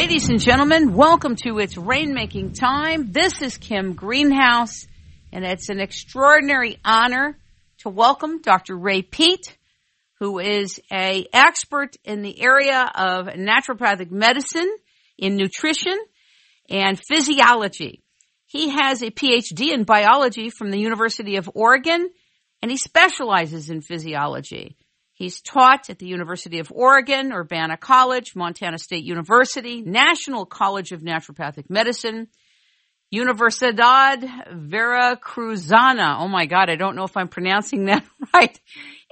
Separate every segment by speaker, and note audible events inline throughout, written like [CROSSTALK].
Speaker 1: Ladies and gentlemen, welcome to It's Rainmaking Time. This is Kim Greenhouse, and it's an extraordinary honor to welcome Dr. Ray Peat, who is a expert in the area of naturopathic medicine, in nutrition, and physiology. He has a PhD in biology from the University of Oregon, and he specializes in physiology. He's taught at the University of Oregon, Urbana College, Montana State University, National College of Naturopathic Medicine, Universidad Veracruzana. Oh my God, I don't know if I'm pronouncing [LAUGHS] that right.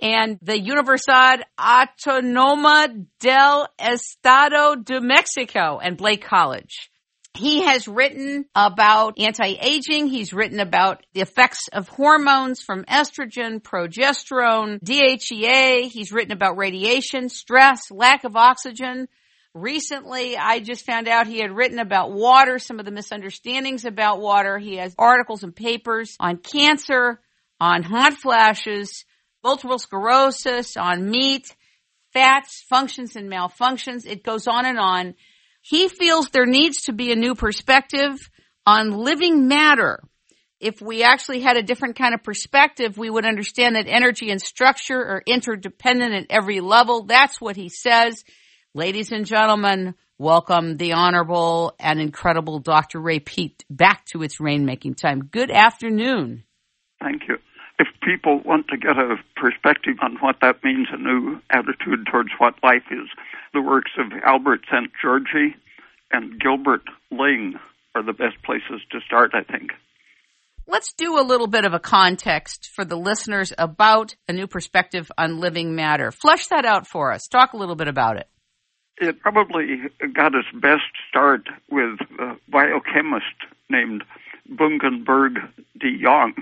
Speaker 1: And the Universidad Autónoma del Estado de Mexico and Blake College. He has written about anti-aging. He's written about the effects of hormones from estrogen, progesterone, DHEA. He's written about radiation, stress, lack of oxygen. Recently, I just found out he had written about water, some of the misunderstandings about water. He has articles and papers on cancer, on hot flashes, multiple sclerosis, on meat, fats, functions and malfunctions. It goes on and on. He feels there needs to be a new perspective on living matter. If we actually had a different kind of perspective, we would understand that energy and structure are interdependent at every level. That's what he says. Ladies and gentlemen, welcome the honorable and incredible Dr. Ray Peat back to It's Rainmaking Time. Good afternoon.
Speaker 2: Thank you. If people want to get a perspective on what that means, a new attitude towards what life is, the works of Albert Szent-Györgyi and Gilbert Ling are the best places to start, I think.
Speaker 1: Let's do a little bit of a context for the listeners about a new perspective on living matter. Flesh that out for us. Talk a little bit about it.
Speaker 2: It probably got its best start with a biochemist named Bungenberg de Jong.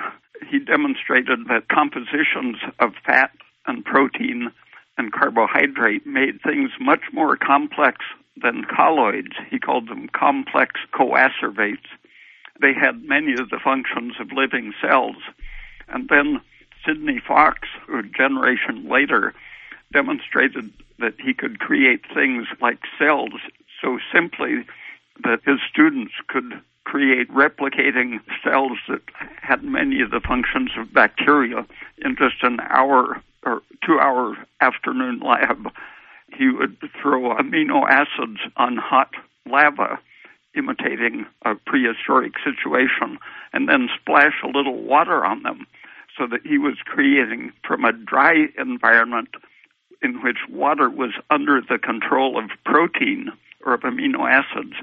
Speaker 2: He demonstrated that compositions of fat and protein and carbohydrate made things much more complex than colloids. He called them complex coacervates. They had many of the functions of living cells. And then Sidney Fox, a generation later, demonstrated that he could create things like cells so simply that his students could create replicating cells that had many of the functions of bacteria in just an hour or two hour afternoon lab. He would throw amino acids on hot lava, imitating a prehistoric situation, and then splash a little water on them so that he was creating from a dry environment in which water was under the control of protein or of amino acids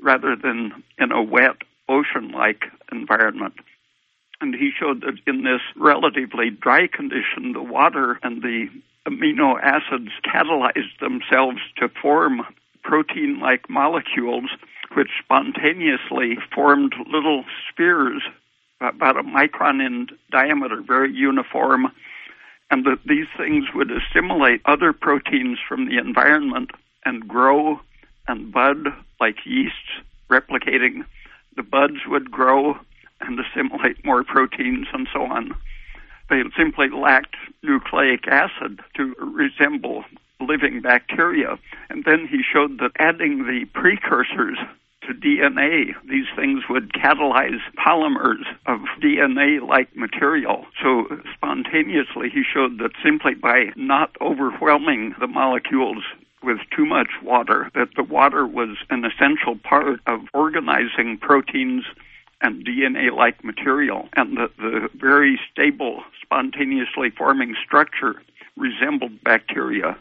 Speaker 2: rather than in a wet ocean like environment. And he showed that in this relatively dry condition, the water and the amino acids catalyzed themselves to form protein like molecules, which spontaneously formed little spheres about a micron in diameter, very uniform, and that these things would assimilate other proteins from the environment and grow and bud like yeast, replicating. The buds would grow and assimilate more proteins and so on. They simply lacked nucleic acid to resemble living bacteria. And then he showed that adding the precursors to DNA, these things would catalyze polymers of DNA like material. So spontaneously, he showed that simply by not overwhelming the molecules with too much water, that the water was an essential part of organizing proteins and DNA like material, and that the very stable, spontaneously forming structure resembled bacteria.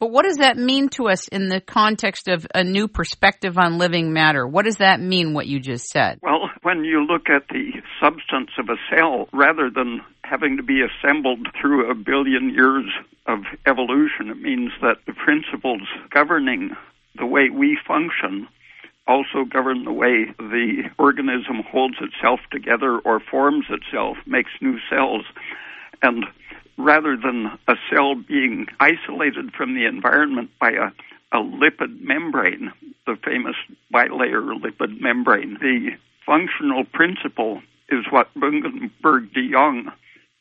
Speaker 1: But what does that mean to us in the context of a new perspective on living matter? What does that mean, what you just said?
Speaker 2: Well, when you look at the substance of a cell, rather than having to be assembled through a billion years of evolution, it means that the principles governing the way we function also govern the way the organism holds itself together or forms itself, makes new cells. And rather than a cell being isolated from the environment by a, a lipid membrane, the famous bilayer lipid membrane, the functional principle is what Bungenberg de Jong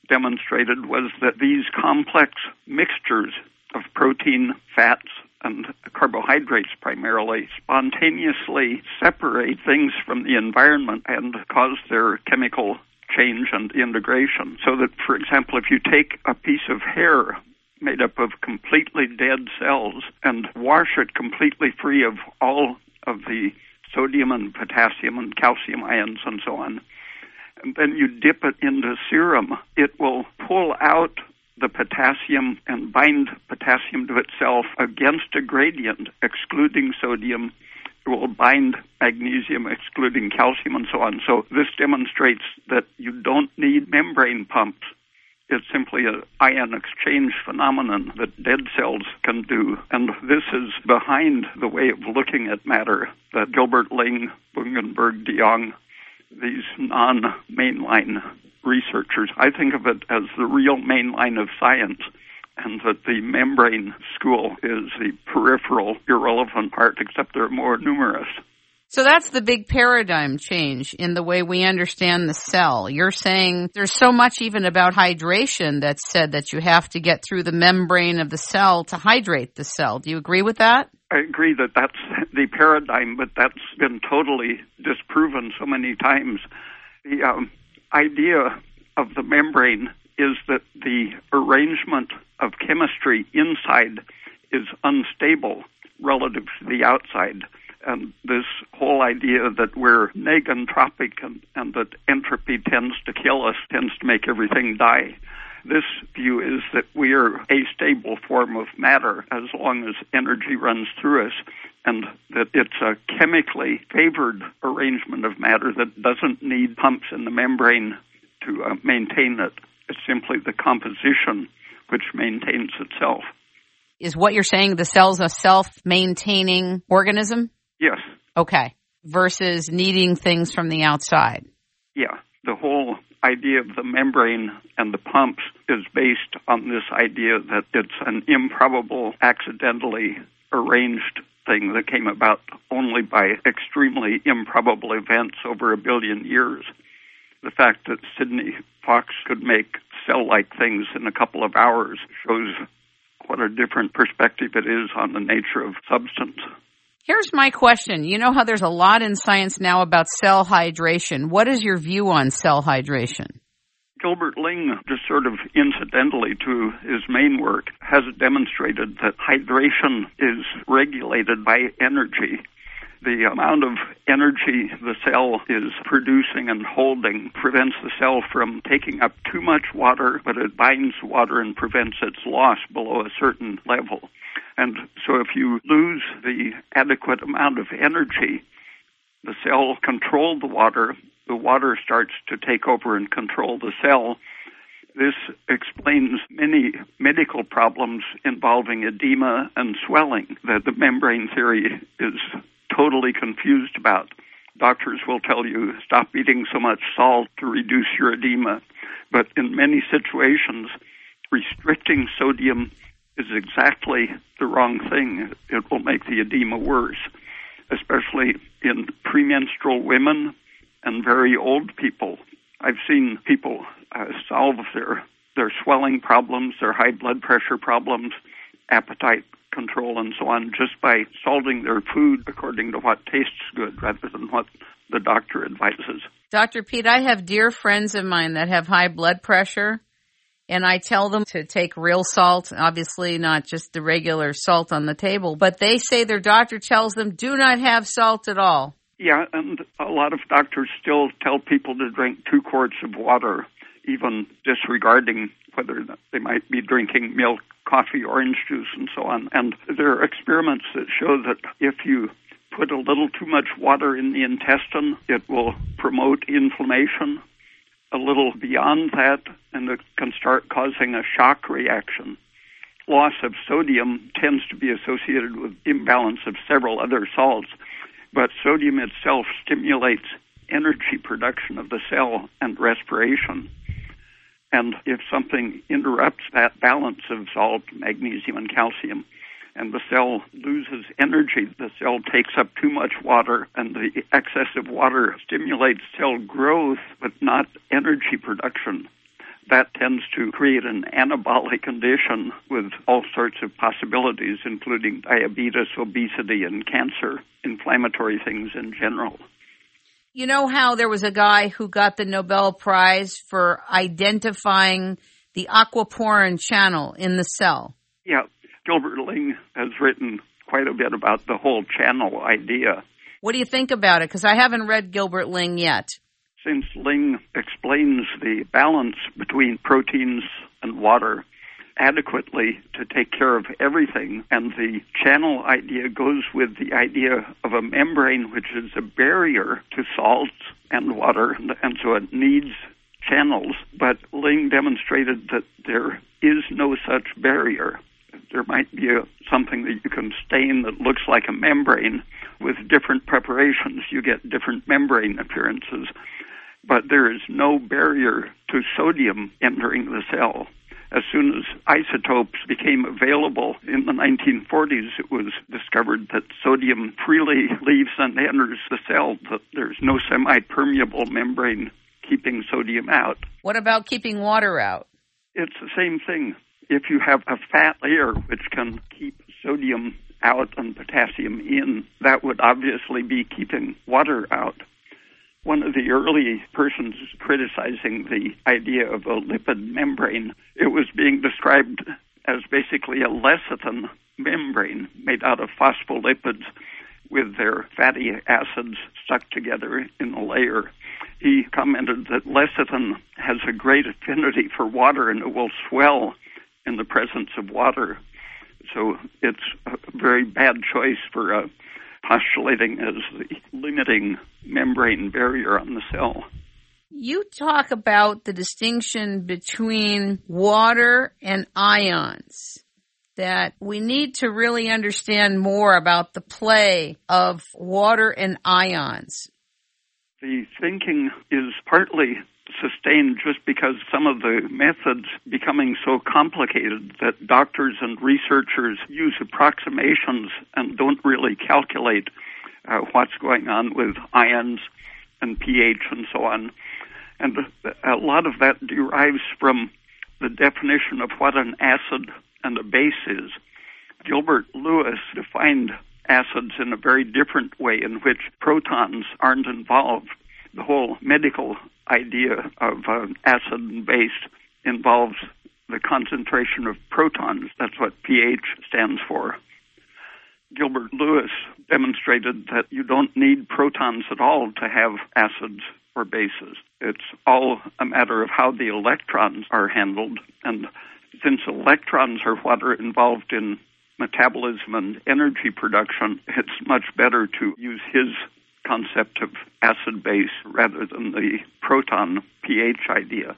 Speaker 2: demonstrated was that these complex mixtures of protein, fats, and carbohydrates primarily spontaneously separate things from the environment and cause their chemical change and integration. So that, for example, if you take a piece of hair made up of completely dead cells and wash it completely free of all of the sodium and potassium and calcium ions and so on, and then you dip it into serum, it will pull out the potassium and bind potassium to itself against a gradient, excluding sodium. Will bind magnesium, excluding calcium, and so on. So this demonstrates that you don't need membrane pumps. It's simply an ion exchange phenomenon that dead cells can do. And this is behind the way of looking at matter that Gilbert Ling, Bungenberg, de Jong, these non mainline researchers. I think of it as the real main line of science, and that the membrane school is the peripheral, irrelevant part, except they're more numerous.
Speaker 1: So that's the big paradigm change in the way we understand the cell. You're saying there's so much even about hydration that's said that you have to get through the membrane of the cell to hydrate the cell. Do you agree with that?
Speaker 2: I agree that that's the paradigm, but that's been totally disproven so many times. The um, idea of the membrane is that the arrangement of chemistry inside is unstable relative to the outside. And this whole idea that we're negentropic and, and that entropy tends to kill us, tends to make everything die. This view is that we are a stable form of matter as long as energy runs through us, and that it's a chemically favored arrangement of matter that doesn't need pumps in the membrane to uh, maintain it. It's simply the composition which maintains itself.
Speaker 1: Is what you're saying the cell's a self maintaining organism?
Speaker 2: Yes.
Speaker 1: Okay. Versus needing things from the outside.
Speaker 2: Yeah. The whole idea of the membrane and the pumps is based on this idea that it's an improbable, accidentally arranged thing that came about only by extremely improbable events over a billion years. The fact that Sidney Fox could make cell like things in a couple of hours shows what a different perspective it is on the nature of substance.
Speaker 1: Here's my question. You know how there's a lot in science now about cell hydration. What is your view on cell hydration?
Speaker 2: Gilbert Ling, just sort of incidentally to his main work, has demonstrated that hydration is regulated by energy. The amount of energy the cell is producing and holding prevents the cell from taking up too much water, but it binds water and prevents its loss below a certain level. And so if you lose the adequate amount of energy, the cell controlled the water, the water starts to take over and control the cell. This explains many medical problems involving edema and swelling that the membrane theory is totally confused about. Doctors will tell you stop eating so much salt to reduce your edema, but in many situations, restricting sodium is exactly the wrong thing. It will make the edema worse, especially in premenstrual women and very old people. I've seen people uh, solve their their swelling problems, their high blood pressure problems, appetite control, and so on, just by salting their food according to what tastes good rather than what the doctor advises.
Speaker 1: Dr. Peat, I have dear friends of mine that have high blood pressure and I tell them to take real salt, obviously not just the regular salt on the table, but they say their doctor tells them do not have salt at all.
Speaker 2: Yeah, and a lot of doctors still tell people to drink two quarts of water, even disregarding whether they might be drinking milk, coffee, orange juice, and so on. And there are experiments that show that if you put a little too much water in the intestine, it will promote inflammation a little beyond that, and it can start causing a shock reaction. Loss of sodium tends to be associated with imbalance of several other salts, but sodium itself stimulates energy production of the cell and respiration. And if something interrupts that balance of salt, magnesium, and calcium, and the cell loses energy. The cell takes up too much water, and the excess of water stimulates cell growth, but not energy production. that tends to create an anabolic condition with all sorts of possibilities, including diabetes, obesity, and cancer, inflammatory things in general.
Speaker 1: You know how there was a guy who got the Nobel Prize for identifying the aquaporin channel in the cell?
Speaker 2: Yeah, Gilbert Ling has written quite a bit about the whole channel idea.
Speaker 1: What do you think about it? Because I haven't read Gilbert Ling yet.
Speaker 2: Since Ling explains the balance between proteins and water adequately to take care of everything, and the channel idea goes with the idea of a membrane which is a barrier to salts and water, and so it needs channels. But Ling demonstrated that there is no such barrier there might be a, something that you can stain that looks like a membrane. With different preparations, you get different membrane appearances. But there is no barrier to sodium entering the cell. As soon as isotopes became available in the 1940s, it was discovered that sodium freely leaves and enters the cell, that there's no semi permeable membrane keeping sodium out.
Speaker 1: What about keeping water out?
Speaker 2: It's the same thing if you have a fat layer which can keep sodium out and potassium in, that would obviously be keeping water out. One of the early persons criticizing the idea of a lipid membrane, it was being described as basically a lecithin membrane made out of phospholipids with their fatty acids stuck together in a layer. He commented that lecithin has a great affinity for water and it will swell in the presence of water. So it's a very bad choice for uh, postulating as the limiting membrane barrier on the cell.
Speaker 1: You talk about the distinction between water and ions, that we need to really understand more about the play of water and ions.
Speaker 2: The thinking is partly sustained just because some of the methods becoming so complicated that doctors and researchers use approximations and don't really calculate uh, what's going on with ions and pH and so on. And a lot of that derives from the definition of what an acid and a base is. Gilbert Lewis defined acids in a very different way in which protons aren't involved. The whole medical idea of uh, acid and base involves the concentration of protons. That's what pH stands for. Gilbert Lewis demonstrated that you don't need protons at all to have acids or bases. It's all a matter of how the electrons are handled. And since electrons are what are involved in metabolism and energy production, it's much better to use his concept of acid base rather than the proton pH idea.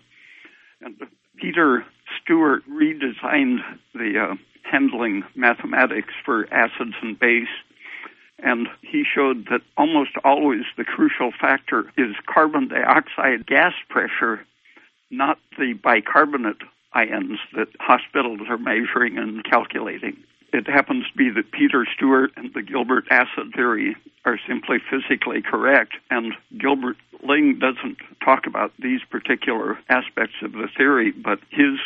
Speaker 2: And Peter Stewart redesigned the uh, handling mathematics for acids and base, and he showed that almost always the crucial factor is carbon dioxide gas pressure, not the bicarbonate ions that hospitals are measuring and calculating it happens to be that Peter Stewart and the Gilbert acid theory are simply physically correct, and Gilbert Ling doesn't talk about these particular aspects of the theory, but his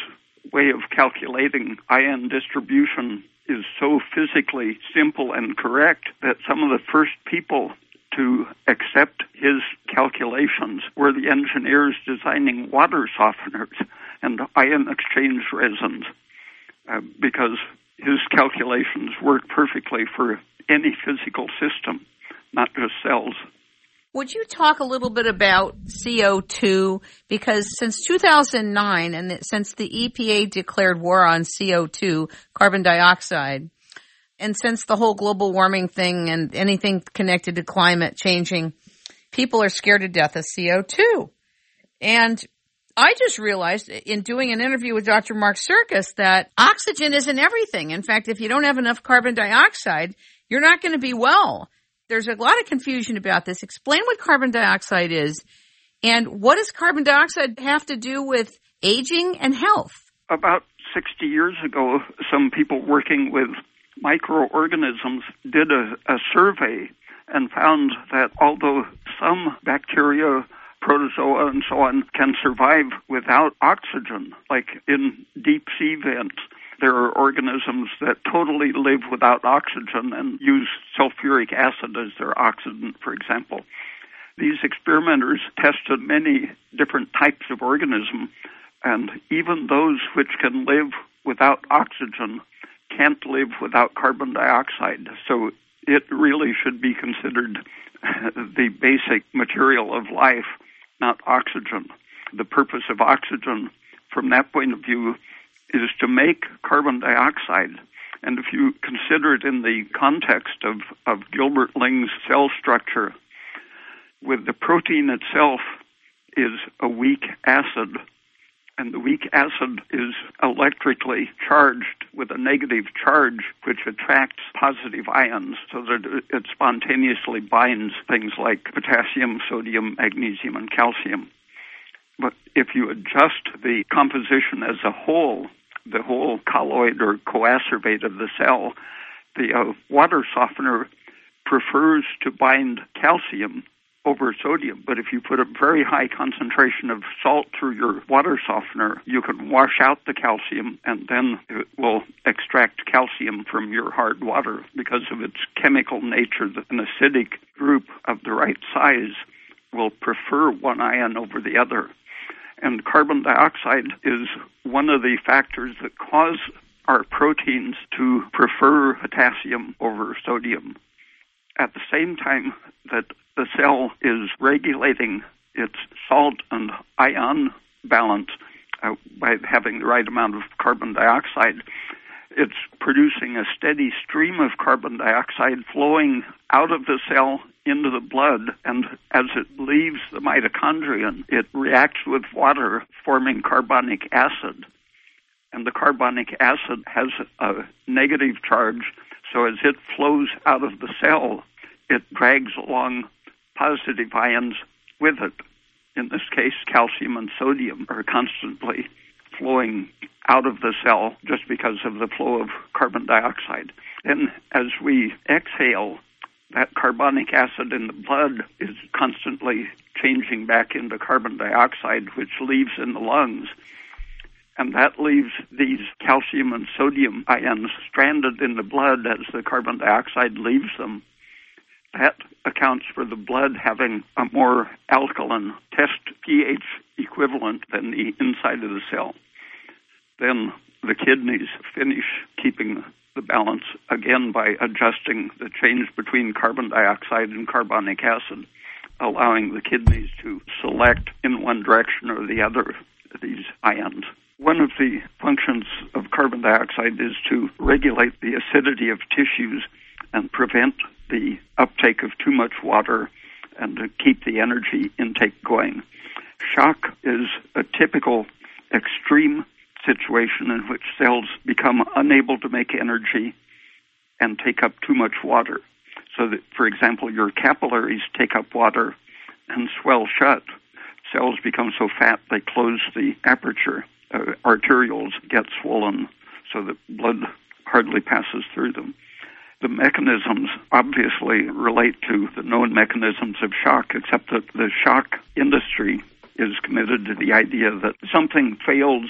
Speaker 2: way of calculating ion distribution is so physically simple and correct that some of the first people to accept his calculations were the engineers designing water softeners and ion exchange resins uh, because his calculations work perfectly for any physical system, not just cells.
Speaker 1: Would you talk a little bit about CO2? Because since 2009 and since the EPA declared war on CO2, carbon dioxide, and since the whole global warming thing and anything connected to climate changing, people are scared to death of CO2. And I just realized in doing an interview with Dr. Mark Sircus that oxygen isn't everything. In fact, if you don't have enough carbon dioxide, you're not going to be well. There's a lot of confusion about this. Explain what carbon dioxide is and what does carbon dioxide have to do with aging and health?
Speaker 2: About 60 years ago, some people working with microorganisms did a, a survey and found that although some bacteria protozoa and so on can survive without oxygen, like in deep sea vents. There are organisms that totally live without oxygen and use sulfuric acid as their oxidant, for example. These experimenters tested many different types of organism, and even those which can live without oxygen can't live without carbon dioxide. So it really should be considered [LAUGHS] the basic material of life, not oxygen. The purpose of oxygen, from that point of view, is to make carbon dioxide. And if you consider it in the context of, of Gilbert Ling's cell structure, with the protein itself is a weak acid and the weak acid is electrically charged with a negative charge which attracts positive ions so that it spontaneously binds things like potassium, sodium, magnesium, and calcium. But if you adjust the composition as a whole, the whole colloid or coacervate of the cell, the uh, water softener prefers to bind calcium over sodium. But if you put a very high concentration of salt through your water softener, you can wash out the calcium and then it will extract calcium from your hard water because of its chemical nature. An acidic group of the right size will prefer one ion over the other. And carbon dioxide is one of the factors that cause our proteins to prefer potassium over sodium. At the same time that the cell is regulating its salt and ion balance uh, by having the right amount of carbon dioxide. It's producing a steady stream of carbon dioxide flowing out of the cell into the blood, and as it leaves the mitochondrion, it reacts with water, forming carbonic acid. And the carbonic acid has a negative charge, so as it flows out of the cell, it drags along positive ions with it. In this case, calcium and sodium are constantly flowing out of the cell just because of the flow of carbon dioxide. And as we exhale, that carbonic acid in the blood is constantly changing back into carbon dioxide, which leaves in the lungs. And that leaves these calcium and sodium ions stranded in the blood as the carbon dioxide leaves them. That accounts for the blood having a more alkaline test pH equivalent than the inside of the cell. Then the kidneys finish keeping the balance again by adjusting the change between carbon dioxide and carbonic acid, allowing the kidneys to select in one direction or the other these ions. One of the functions of carbon dioxide is to regulate the acidity of tissues and prevent the uptake of too much water and to keep the energy intake going. Shock is a typical extreme situation in which cells become unable to make energy and take up too much water. So that, for example, your capillaries take up water and swell shut. Cells become so fat they close the aperture. Uh, arterioles get swollen so that blood hardly passes through them the mechanisms obviously relate to the known mechanisms of shock, except that the shock industry is committed to the idea that something fails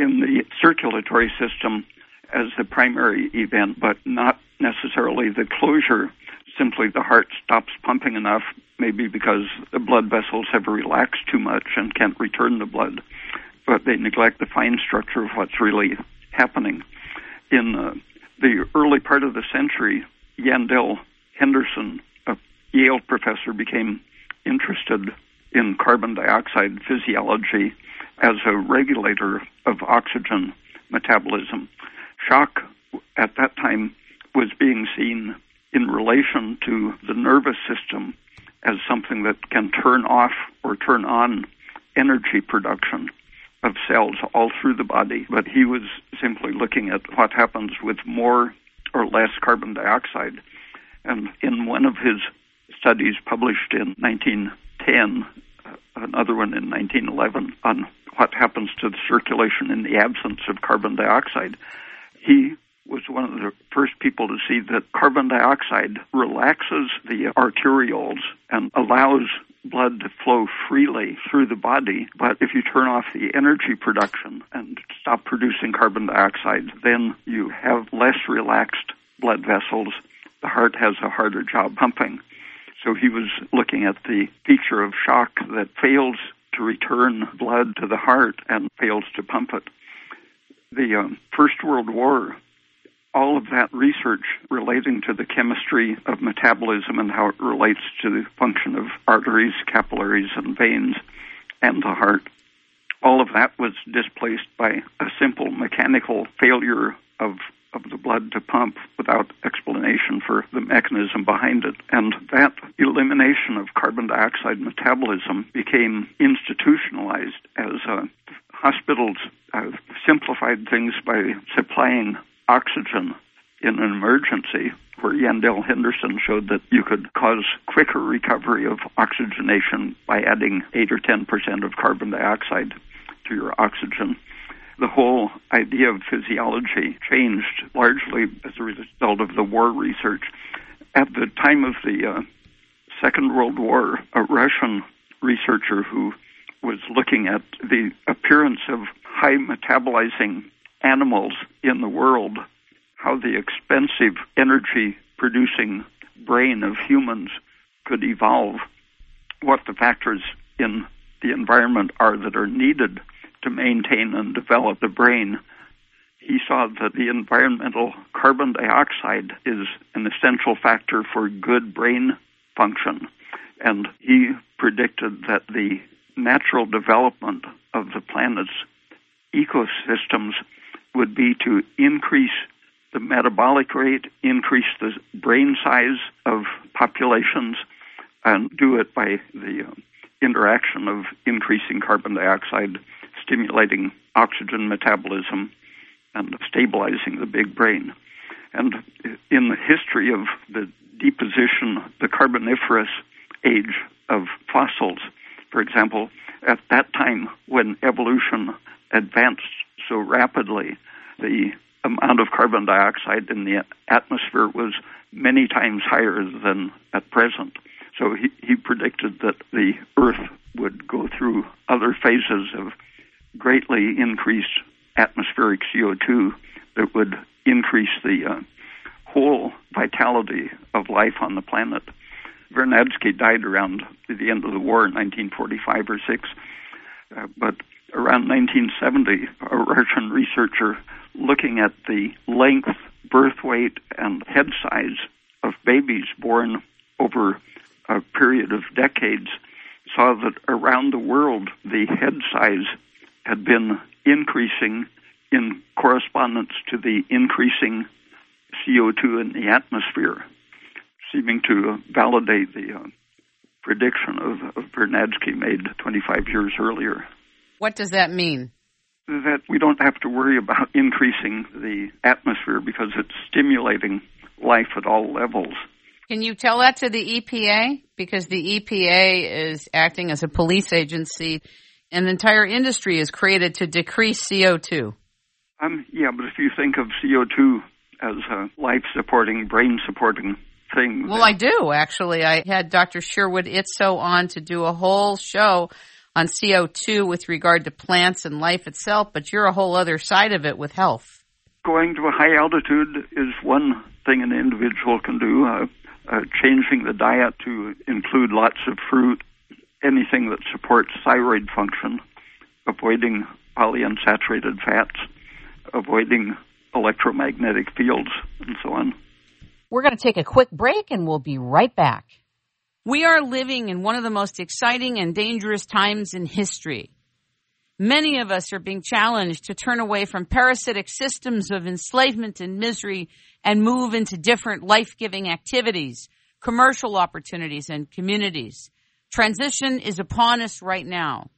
Speaker 2: in the circulatory system as the primary event, but not necessarily the closure. Simply the heart stops pumping enough, maybe because the blood vessels have relaxed too much and can't return the blood. But they neglect the fine structure of what's really happening. In uh, the early part of the century, Yandell Henderson, a Yale professor, became interested in carbon dioxide physiology as a regulator of oxygen metabolism. Shock at that time was being seen in relation to the nervous system as something that can turn off or turn on energy production of cells all through the body, but he was simply looking at what happens with more or less carbon dioxide. And in one of his studies published in 1910, uh, another one in 1911, on what happens to the circulation in the absence of carbon dioxide, he was one of the first people to see that carbon dioxide relaxes the arterioles and allows blood to flow freely through the body. But if you turn off the energy production and stop producing carbon dioxide, then you have less relaxed blood vessels. The heart has a harder job pumping. So he was looking at the feature of shock that fails to return blood to the heart and fails to pump it. The um, First World War all of that research relating to the chemistry of metabolism and how it relates to the function of arteries, capillaries, and veins, and the heart. All of that was displaced by a simple mechanical failure of of the blood to pump without explanation for the mechanism behind it. And that elimination of carbon dioxide metabolism became institutionalized as uh, hospitals uh, simplified things by supplying oxygen in an emergency, where Yandell Henderson showed that you could cause quicker recovery of oxygenation by adding 8 or 10 percent of carbon dioxide to your oxygen. The whole idea of physiology changed largely as a result of the war research. At the time of the uh, Second World War, a Russian researcher who was looking at the appearance of high metabolizing animals in the world, how the expensive energy producing brain of humans could evolve, what the factors in the environment are that are needed to maintain and develop the brain. He saw that the environmental carbon dioxide is an essential factor for good brain function. And he predicted that the natural development of the planet's ecosystems would be to increase the metabolic rate, increase the brain size of populations, and do it by the uh, interaction of increasing carbon dioxide, stimulating oxygen metabolism, and stabilizing the big brain. And in the history of the deposition, the Carboniferous age of fossils, for example, at that time when evolution advanced so rapidly, the amount of carbon dioxide in the atmosphere was many times higher than at present. So he, he predicted that the Earth would go through other phases of greatly increased atmospheric CO2 that would increase the uh, whole vitality of life on the planet. Vernadsky died around the end of the war in 1945 or 6, uh, but around 1970, a Russian researcher looking at the length, birth weight, and head size of babies born over a period of decades saw that around the world the head size had been increasing in correspondence to the increasing CO2 in the atmosphere, seeming to validate the uh, prediction of, of made 25 years earlier.
Speaker 1: What does that mean?
Speaker 2: That we don't have to worry about [LAUGHS] increasing the atmosphere because it's stimulating life at all levels.
Speaker 1: Can you tell that to the EPA? Because the EPA is acting as a police agency and the entire industry is created to decrease CO2.
Speaker 2: Um, yeah, but if you think of CO2 as a life supporting, brain supporting thing.
Speaker 1: Well, I do, actually. I had Dr. Sherwood Idso on to do a whole show on CO2 with regard to plants and life itself, but you're a whole other side of it with health.
Speaker 2: Going to a high altitude is one thing an individual can do. Uh, uh, changing the diet to include lots of fruit, anything that supports thyroid function, avoiding polyunsaturated fats, avoiding electromagnetic fields, and so on.
Speaker 1: We're going to take a quick break and we'll be right back. We are living in one of the most exciting and dangerous times in history. Many of us are being challenged to turn away from parasitic systems of enslavement and misery and move into different life-giving activities, commercial opportunities, and communities. Transition is upon us right now.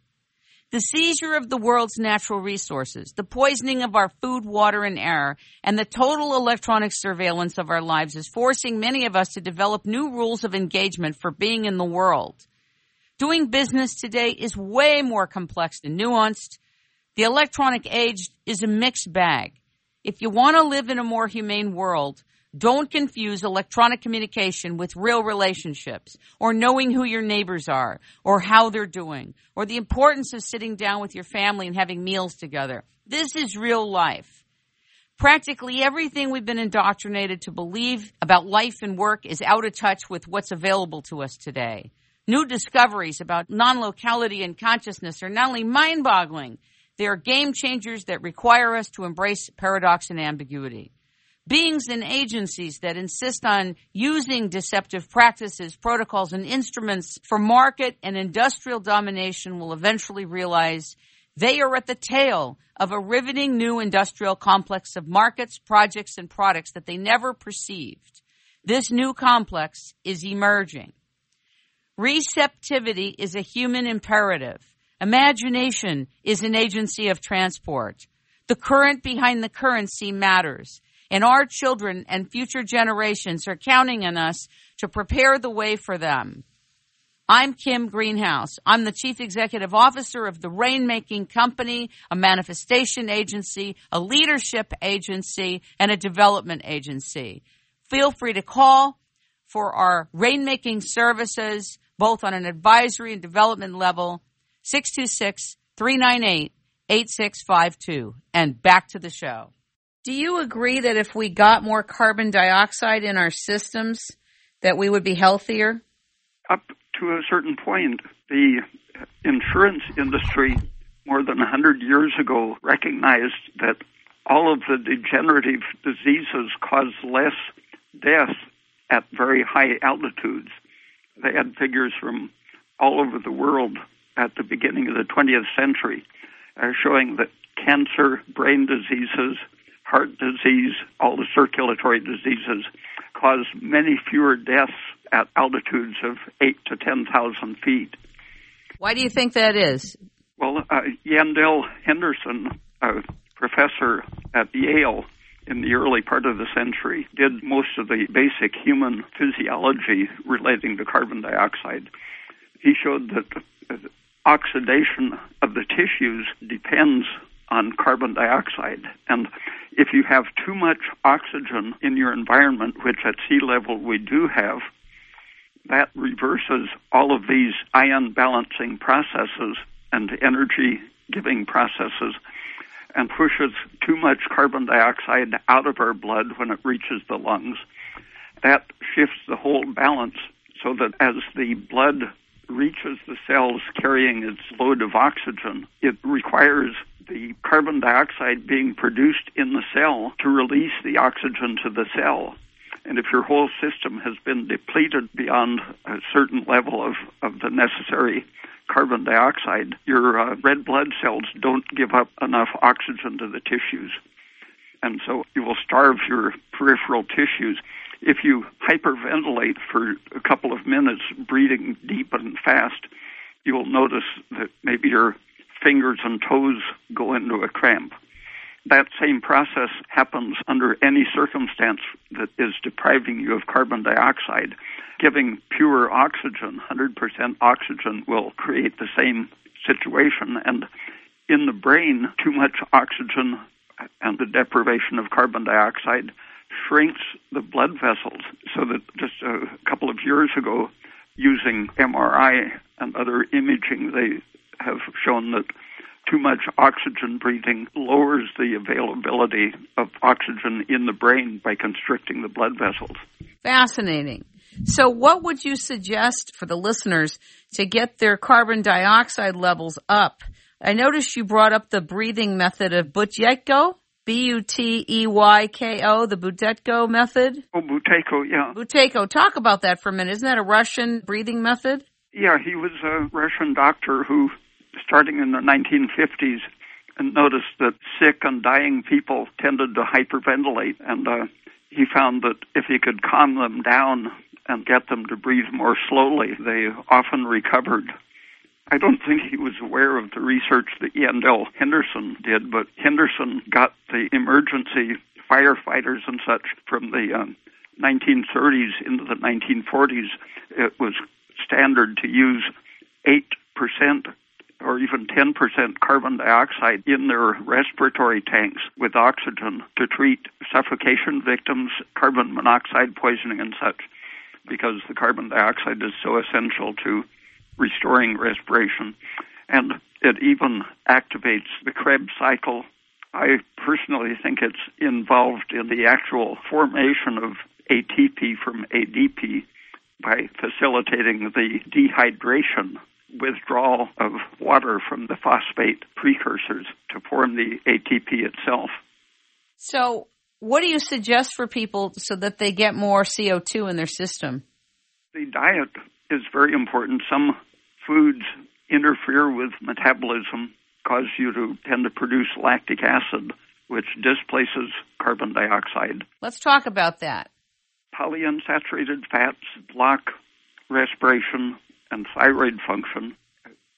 Speaker 1: The seizure of the world's natural resources, the poisoning of our food, water, and air, and the total electronic surveillance of our lives is forcing many of us to develop new rules of engagement for being in the world. Doing business today is way more complex and nuanced. The electronic age is a mixed bag. If you want to live in a more humane world, Don't confuse electronic communication with real relationships or knowing who your neighbors are or how they're doing or the importance of sitting down with your family and having meals together. This is real life. Practically everything we've been indoctrinated to believe about life and work is out of touch with what's available to us today. New discoveries about non-locality and consciousness are not only mind-boggling, they are game changers that require us to embrace paradox and ambiguity. Beings and agencies that insist on using deceptive practices, protocols, and instruments for market and industrial domination will eventually realize they are at the tail of a riveting new industrial complex of markets, projects, and products that they never perceived. This new complex is emerging. Receptivity is a human imperative. Imagination is an agency of transport. The current behind the currency matters. And our children and future generations are counting on us to prepare the way for them. I'm Kim Greenhouse. I'm the Chief Executive Officer of the Rainmaking Company, a manifestation agency, a leadership agency, and a development agency. Feel free to call for our rainmaking services both on an advisory and development level, 626 398 8652. And back to the show. Do you agree that if we got more carbon dioxide in our systems, that we would be healthier?
Speaker 2: Up to a certain point, the insurance industry more than 100 years ago recognized that all of the degenerative diseases cause less death at very high altitudes they had figures from all over the world at the beginning of the 20th century uh, showing that cancer, brain diseases, disease, all the circulatory diseases cause many fewer deaths at altitudes of 8 to 10,000 feet.
Speaker 1: Why do you think that is?
Speaker 2: Well, uh, Yandell Henderson, a professor at Yale, in the early part of the century did most of the basic human physiology relating to carbon dioxide. He showed that oxidation of the tissues depends on carbon dioxide. And if you have too much oxygen in your environment, which at sea level we do have, that reverses all of these ion balancing processes and energy giving processes and pushes too much carbon dioxide out of our blood when it reaches the lungs. That shifts the whole balance so that as the blood reaches the cells carrying its load of oxygen, it requires the carbon dioxide being produced in the cell to release the oxygen to the cell. And if your whole system has been depleted beyond a certain level of, of the necessary carbon dioxide, your uh, red blood cells don't give up enough oxygen to the tissues. And so you will starve your peripheral tissues. If you hyperventilate for a couple of minutes, breathing deep and fast, you will notice that maybe your fingers and toes go into a cramp. That same process happens under any circumstance that is depriving you of carbon dioxide giving pure oxygen, 100% oxygen, will create the same situation. And in the brain, too much oxygen and the deprivation of carbon dioxide shrinks the blood vessels so that just a couple of years ago, using MRI and other imaging, they have shown that too much oxygen breathing lowers the availability of oxygen in the brain by constricting the blood vessels.
Speaker 1: Fascinating. So, what would you suggest for the listeners to get their carbon dioxide levels up? I noticed you brought up the breathing method of Buteyko, B U T E Y K O, the Buteyko method.
Speaker 2: Oh, Buteyko, yeah.
Speaker 1: Buteyko. Talk about that for a minute. Isn't that a Russian breathing method?
Speaker 2: Yeah, he was a Russian doctor who, starting in the 1950s, and noticed that sick and dying people tended to hyperventilate, and uh, he found that if he could calm them down and get them to breathe more slowly, they often recovered. I don't think he was aware of the research that Yandell Henderson did, but Henderson got the emergency firefighters and such from the um, 1930s into the 1940s. It was standard to use 8% or even 10% carbon dioxide in their respiratory tanks with oxygen to treat suffocation victims, carbon monoxide poisoning, and such, because the carbon dioxide is so essential to restoring respiration. And it even activates the Krebs cycle. I personally think it's involved in the actual formation of ATP from ADP by facilitating the dehydration withdrawal of water from the phosphate precursors to form the ATP itself.
Speaker 1: So, what do you suggest for people so that they get more CO2 in their system?
Speaker 2: The diet is very important. Some foods interfere with metabolism, cause you to tend to produce lactic acid, which displaces carbon dioxide.
Speaker 1: Let's talk about that.
Speaker 2: Polyunsaturated fats block respiration and thyroid function.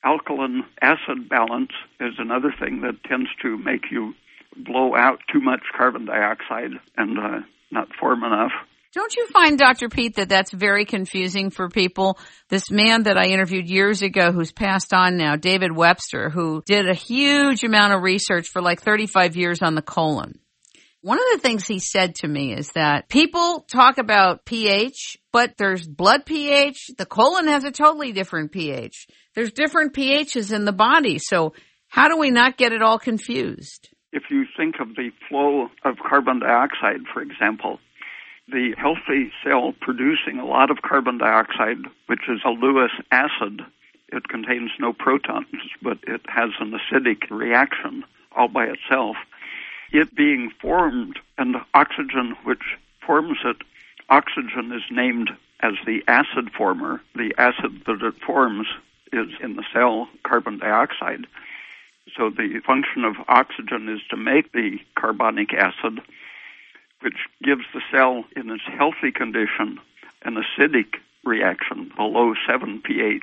Speaker 2: Alkaline acid balance is another thing that tends to make you blow out too much carbon dioxide and uh, not form enough.
Speaker 1: Don't you find, Dr. Peat, that that's very confusing for people? This man that I interviewed years ago who's passed on now, David Webster, who did a huge amount of research for like 35 years on the colon. One of the things he said to me is that people talk about pH, but there's blood pH. The colon has a totally different pH. There's different pHs in the body. So how do we not get it all confused?
Speaker 2: If you think of the flow of carbon dioxide, for example, the healthy cell producing a lot of carbon dioxide, which is a Lewis acid. It contains no protons, but it has an acidic reaction all by itself. It being formed and oxygen which forms it, oxygen is named as the acid former. The acid that it forms is in the cell carbon dioxide. So the function of oxygen is to make the carbonic acid which gives the cell in its healthy condition an acidic reaction below 7 pH.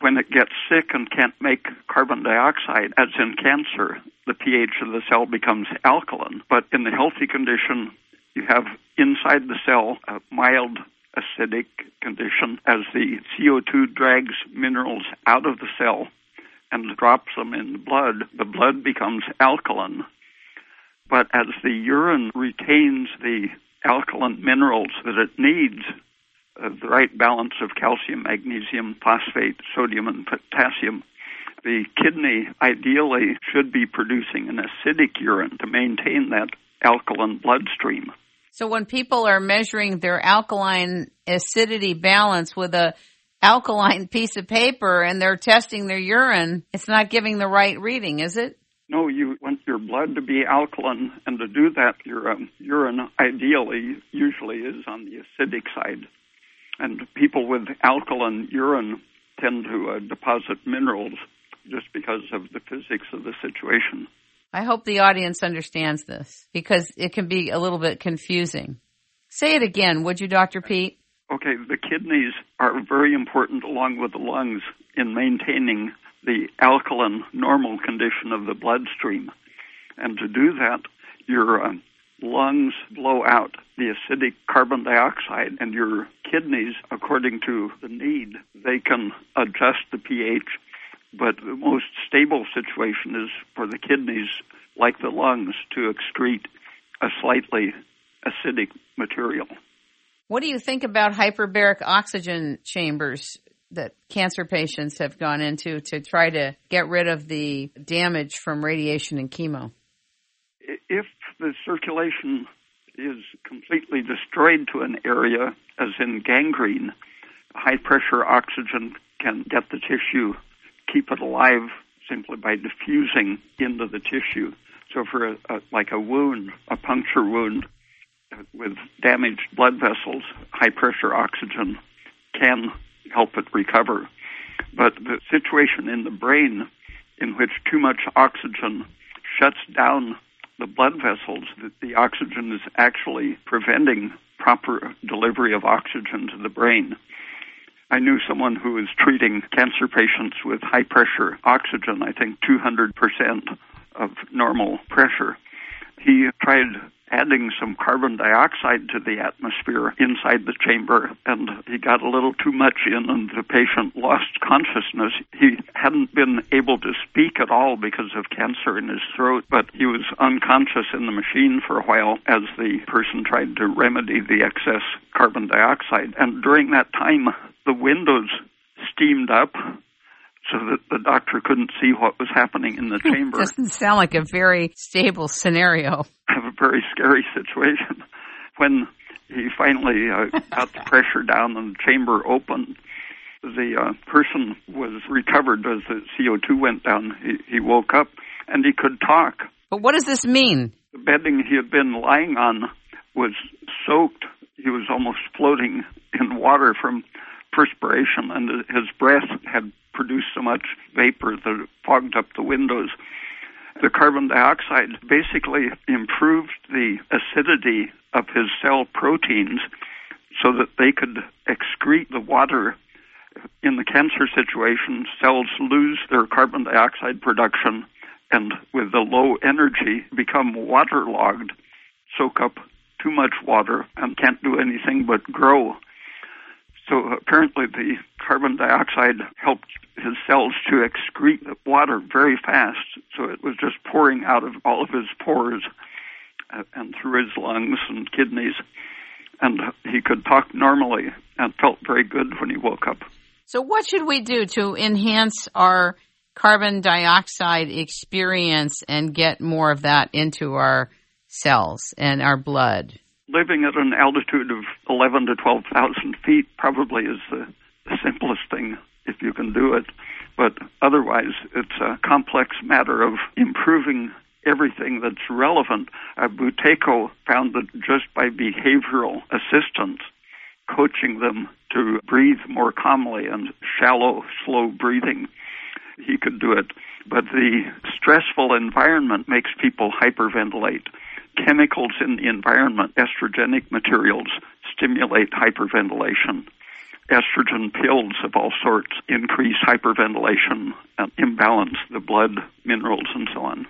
Speaker 2: When it gets sick and can't make carbon dioxide, as in cancer, the pH of the cell becomes alkaline. But in the healthy condition, you have inside the cell a mild acidic condition as the CO2 drags minerals out of the cell and drops them in the blood. The blood becomes alkaline but as the urine retains the alkaline minerals that it needs, the right balance of calcium, magnesium, phosphate, sodium, and potassium, the kidney ideally should be producing an acidic urine to maintain that alkaline bloodstream.
Speaker 1: So when people are measuring their alkaline acidity balance with a alkaline [LAUGHS] piece of paper and they're testing their urine, it's not giving the right reading, is it?
Speaker 2: No, you want your blood to be alkaline, and to do that, your um, urine ideally usually is on the acidic side. And people with alkaline urine tend to uh, deposit minerals just because of the physics of the situation.
Speaker 1: I hope the audience understands this because it can be a little bit confusing. Say it again, would you, Dr. Peat?
Speaker 2: Okay, the kidneys are very important along with the lungs in maintaining the alkaline normal condition of the bloodstream. And to do that, your uh, lungs blow out the acidic carbon dioxide, and your kidneys, according to the need, they can adjust the pH. But the most stable situation is for the kidneys, like the lungs, to excrete a slightly acidic material.
Speaker 1: What do you think about hyperbaric oxygen chambers? that cancer patients have gone into to try to get rid of the damage from radiation and chemo?
Speaker 2: If the circulation is completely destroyed to an area, as in gangrene, high pressure oxygen can get the tissue, keep it alive simply by diffusing into the tissue. So, for a, a, like a wound, a puncture wound uh, with damaged blood vessels, high pressure oxygen can help it recover. But the situation in the brain in which too much oxygen shuts down the blood vessels, that the oxygen is actually preventing proper delivery of oxygen to the brain. I knew someone who was treating cancer patients with high pressure oxygen, I think 200% of normal pressure. He tried adding some carbon dioxide to the atmosphere inside the chamber, and he got a little too much in, and the patient lost consciousness. He hadn't been able to speak at all because of cancer in his throat, but he was unconscious in the machine for a while as the person tried to remedy the excess carbon dioxide. And during that time, the windows steamed up so that the doctor couldn't see what was happening in the [LAUGHS] chamber.
Speaker 1: Doesn't sound like a very stable scenario.
Speaker 2: Have [LAUGHS] a very scary situation. When he finally uh, got the pressure down and the chamber opened, the uh, person was recovered as the CO2 went down. He, he woke up and he could talk.
Speaker 1: But what does this mean?
Speaker 2: The bedding he had been lying on was soaked. He was almost floating in water from perspiration, and his breath had produced so much vapor that it fogged up the windows. The carbon dioxide basically improved the acidity of his cell proteins so that they could excrete the water. In the cancer situation, cells lose their carbon dioxide production and with the low energy become waterlogged, soak up too much water and can't do anything but grow. So apparently the carbon dioxide helped his cells to excrete the water very fast. So it was just pouring out of all of his pores and through his lungs and kidneys. And he could talk normally and felt very good when he woke up.
Speaker 1: So what should we do to enhance our carbon dioxide experience and get more of that into our cells and our blood?
Speaker 2: Living at an altitude of 11 to 12,000 feet probably is the, simplest thing if you can do it. But otherwise, it's a complex matter of improving everything that's relevant. Uh, Buteyko found that just by behavioral assistance, coaching them to breathe more calmly and shallow, slow breathing, he could do it. But the stressful environment makes people hyperventilate chemicals in the environment, estrogenic materials, stimulate hyperventilation. Estrogen pills of all sorts increase hyperventilation and imbalance the blood minerals and so on.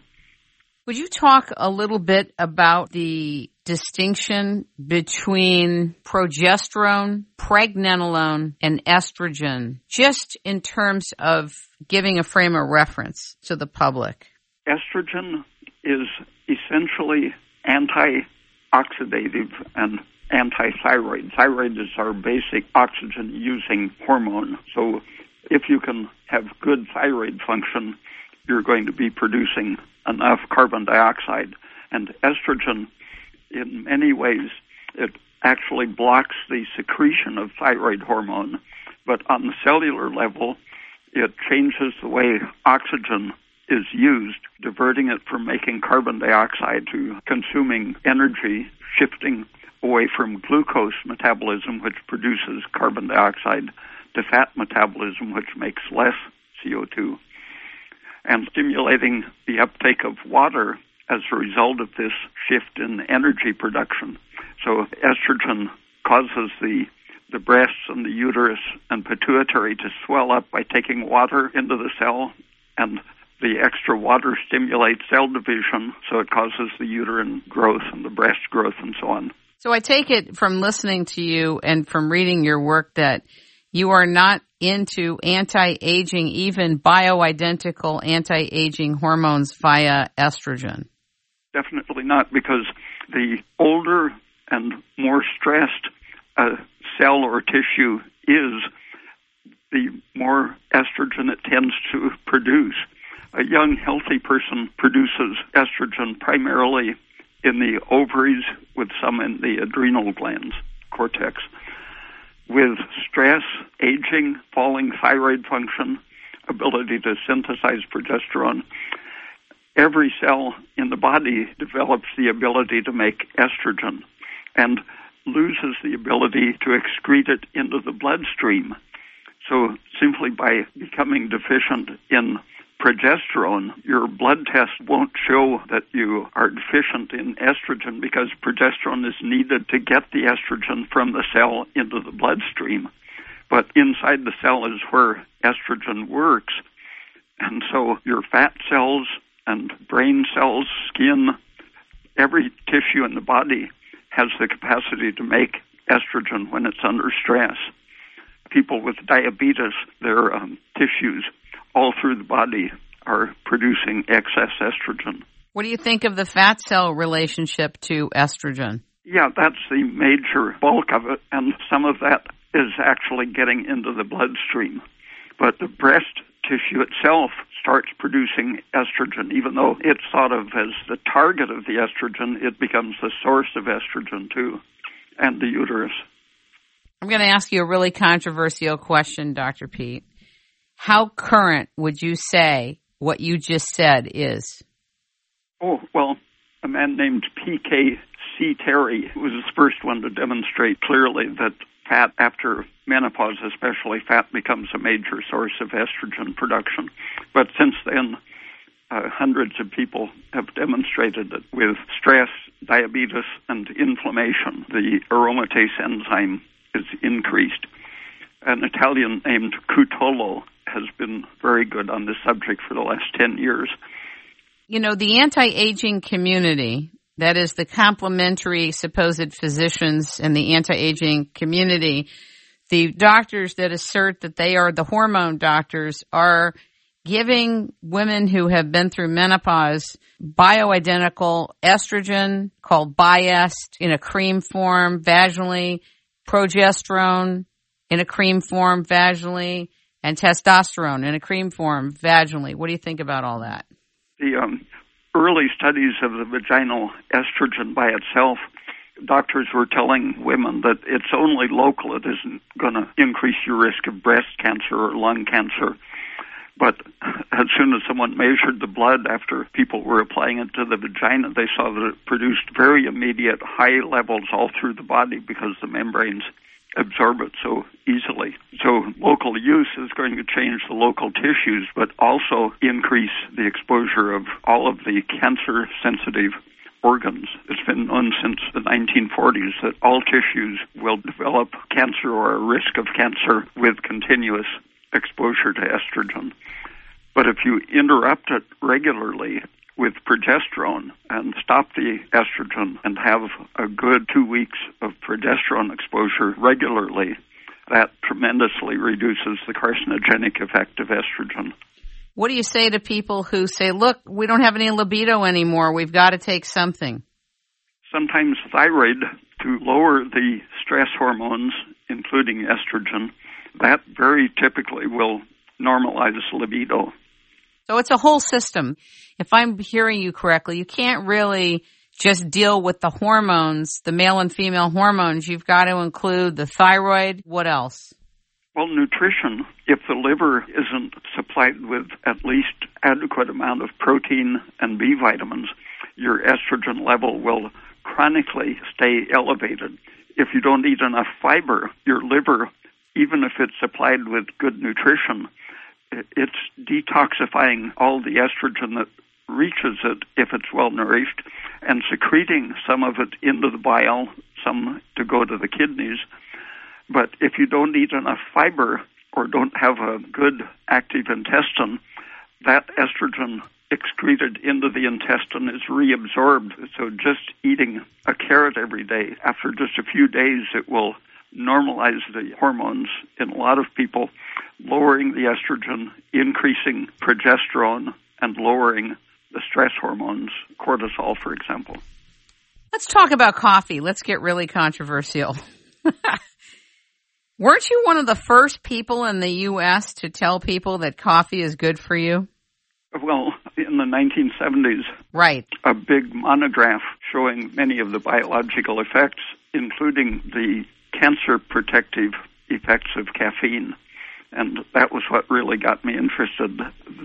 Speaker 1: Would you talk a little bit about the distinction between progesterone, pregnenolone, and estrogen, just in terms of giving a frame of reference to the public?
Speaker 2: Estrogen is essentially anti-oxidative and anti-thyroid. Thyroid is our basic oxygen-using hormone. So if you can have good thyroid function, you're going to be producing enough carbon dioxide. And estrogen, in many ways, it actually blocks the secretion of thyroid hormone. But on the cellular level, it changes the way oxygen is used, diverting it from making carbon dioxide to consuming energy, shifting away from glucose metabolism, which produces carbon dioxide, to fat metabolism, which makes less CO2, and stimulating the uptake of water as a result of this shift in energy production. So estrogen causes the the breasts and the uterus and pituitary to swell up by taking water into the cell and the extra water stimulates cell division, so it causes the uterine growth and the breast growth and so on.
Speaker 1: So I take it from listening to you and from reading your work that you are not into anti-aging, even bioidentical anti-aging hormones via estrogen.
Speaker 2: Definitely not, because the older and more stressed a cell or tissue is, the more estrogen it tends to produce a young, healthy person produces estrogen primarily in the ovaries with some in the adrenal glands, cortex. With stress, aging, falling thyroid function, ability to synthesize progesterone, every cell in the body develops the ability to make estrogen and loses the ability to excrete it into the bloodstream. So simply by becoming deficient in progesterone, your blood test won't show that you are deficient in estrogen because progesterone is needed to get the estrogen from the cell into the bloodstream. But inside the cell is where estrogen works. And so your fat cells and brain cells, skin, every tissue in the body has the capacity to make estrogen when it's under stress. People with diabetes, their um, tissues all through the body are producing excess estrogen.
Speaker 1: What do you think of the fat cell relationship to estrogen?
Speaker 2: Yeah, that's the major bulk of it, and some of that is actually getting into the bloodstream. But the breast tissue itself starts producing estrogen. Even though it's thought of as the target of the estrogen, it becomes the source of estrogen too, and the uterus.
Speaker 1: I'm going to ask you a really controversial question, Dr. Peat. How current would you say what you just said is?
Speaker 2: Oh, well, a man named P.K. Siiteri was the first one to demonstrate clearly that fat after menopause, especially fat, becomes a major source of estrogen production. But since then, uh, hundreds of people have demonstrated that with stress, diabetes, and inflammation, the aromatase enzyme is increased. An Italian named Cutolo has been very good on this subject for the last 10 years.
Speaker 1: You know, the anti aging community that is the complementary supposed physicians in the anti-aging community, the doctors that assert that they are the hormone doctors are giving women who have been through menopause bioidentical estrogen called Biest in a cream form vaginally, progesterone in a cream form vaginally, and testosterone in a cream form vaginally. What do you think about all that?
Speaker 2: The um, early studies of the vaginal estrogen by itself, doctors were telling women that it's only local. It isn't going to increase your risk of breast cancer or lung cancer. But as soon as someone measured the blood after people were applying it to the vagina, they saw that it produced very immediate high levels all through the body because the membranes absorb it so easily. So local use is going to change the local tissues, but also increase the exposure of all of the cancer sensitive organs. It's been known since the 1940s that all tissues will develop cancer or a risk of cancer with continuous exposure to estrogen. But if you interrupt it regularly, with progesterone and stop the estrogen and have a good two weeks of progesterone exposure regularly, that tremendously reduces the carcinogenic effect of estrogen.
Speaker 1: What do you say to people who say, look, we don't have any libido anymore, we've got to take something?
Speaker 2: Sometimes thyroid to lower the stress hormones, including estrogen, that very typically will normalize libido.
Speaker 1: So it's a whole system. If I'm hearing you correctly, you can't really just deal with the hormones, the male and female hormones. You've got to include the thyroid. What else?
Speaker 2: Well, nutrition. If the liver isn't supplied with at least adequate amount of protein and B vitamins, your estrogen level will chronically stay elevated. If you don't eat enough fiber, your liver, even if it's supplied with good nutrition, it's detoxifying all the estrogen that reaches it if it's well nourished and secreting some of it into the bile, some to go to the kidneys. But if you don't eat enough fiber or don't have a good active intestine, that estrogen excreted into the intestine is reabsorbed. So just eating a carrot every day, after just a few days, it will normalize the hormones in a lot of people, lowering the estrogen, increasing progesterone, and lowering the stress hormones, cortisol, for example.
Speaker 1: Let's talk about coffee. Let's get really controversial. [LAUGHS] Weren't you one of the first people in the U.S. to tell people that coffee is good for you?
Speaker 2: Well, in the 1970s,
Speaker 1: right,
Speaker 2: a big monograph showing many of the biological effects, including the cancer protective effects of caffeine. And that was what really got me interested.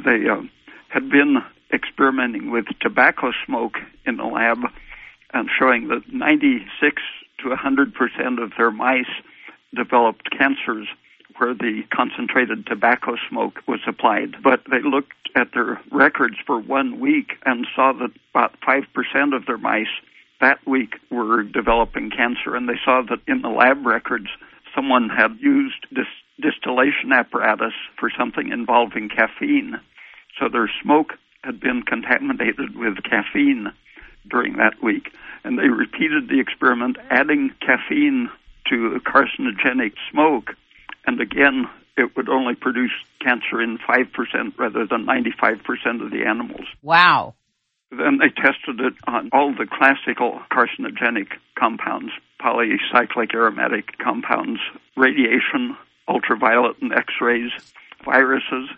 Speaker 2: They uh, had been experimenting with tobacco smoke in the lab and showing that 96 to 100% of their mice developed cancers where the concentrated tobacco smoke was applied. But they looked at their records for one week and saw that about 5% of their mice that week were developing cancer, and they saw that in the lab records, someone had used this distillation apparatus for something involving caffeine. So their smoke had been contaminated with caffeine, during that week. And they repeated the experiment, adding caffeine to carcinogenic smoke. And again, it would only produce cancer in 5% rather than 95% of the animals.
Speaker 1: Wow.
Speaker 2: Then they tested it on all the classical carcinogenic compounds, polycyclic aromatic compounds, radiation, ultraviolet and X-rays, viruses.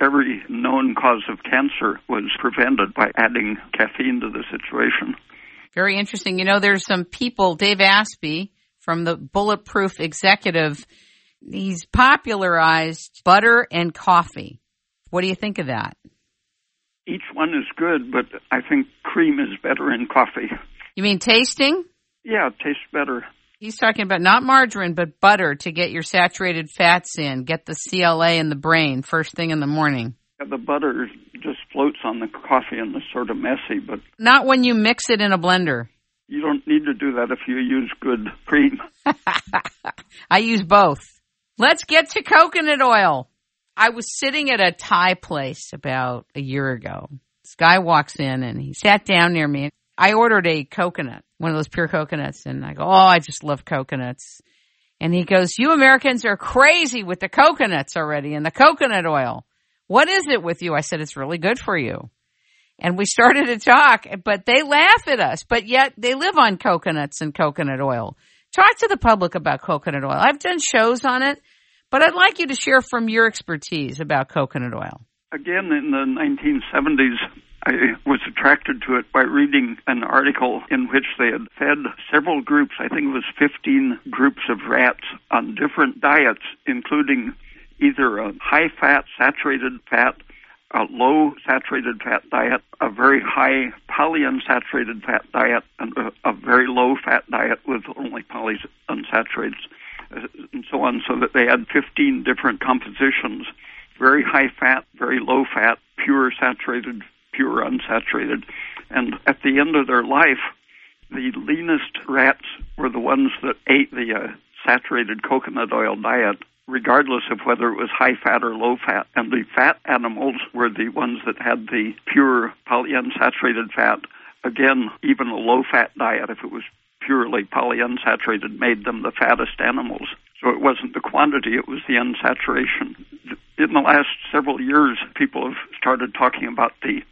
Speaker 2: Every known cause of cancer was prevented by adding caffeine to the situation.
Speaker 1: Very interesting. You know, there's some people, Dave Asprey from the Bulletproof Executive, he's popularized butter and coffee. What do you think of that?
Speaker 2: Each one is good, but I think cream is better in coffee.
Speaker 1: You mean tasting?
Speaker 2: Yeah, it tastes better.
Speaker 1: He's talking about not margarine, but butter to get your saturated fats in, get the CLA in the brain first thing in the morning.
Speaker 2: Yeah, the butter just floats on the coffee and is sort of messy, but.
Speaker 1: Not when you mix it in a blender.
Speaker 2: You don't need to do that if you use good cream. [LAUGHS]
Speaker 1: I use both. Let's get to coconut oil. I was sitting at a Thai place about a year ago. This guy walks in and he sat down near me. I ordered a coconut, one of those pure coconuts, and I go, Oh, I just love coconuts. And he goes, You Americans are crazy with the coconuts already and the coconut oil. What is it with you? I said, It's really good for you. And we started to talk, but they laugh at us, but yet they live on coconuts and coconut oil. Talk to the public about coconut oil. I've done shows on it. But I'd like you to share from your expertise about coconut oil.
Speaker 2: Again, in the 1970s, I was attracted to it by reading an article in which they had fed several groups, I think it was 15 groups of rats, on different diets, including either a high fat, saturated fat, a low saturated fat diet, a very high polyunsaturated fat diet, and a, very low fat diet with only polyunsaturated and so on, so that they had 15 different compositions very high fat, very low fat, pure saturated, pure unsaturated. And at the end of their life, the leanest rats were the ones that ate the uh, saturated coconut oil diet, regardless of whether it was high fat or low fat. And the fat animals were the ones that had the pure polyunsaturated fat. Again, even a low fat diet, if it was purely polyunsaturated made them the fattest animals. So it wasn't the quantity, it was the unsaturation. In the last several years, people have started talking about the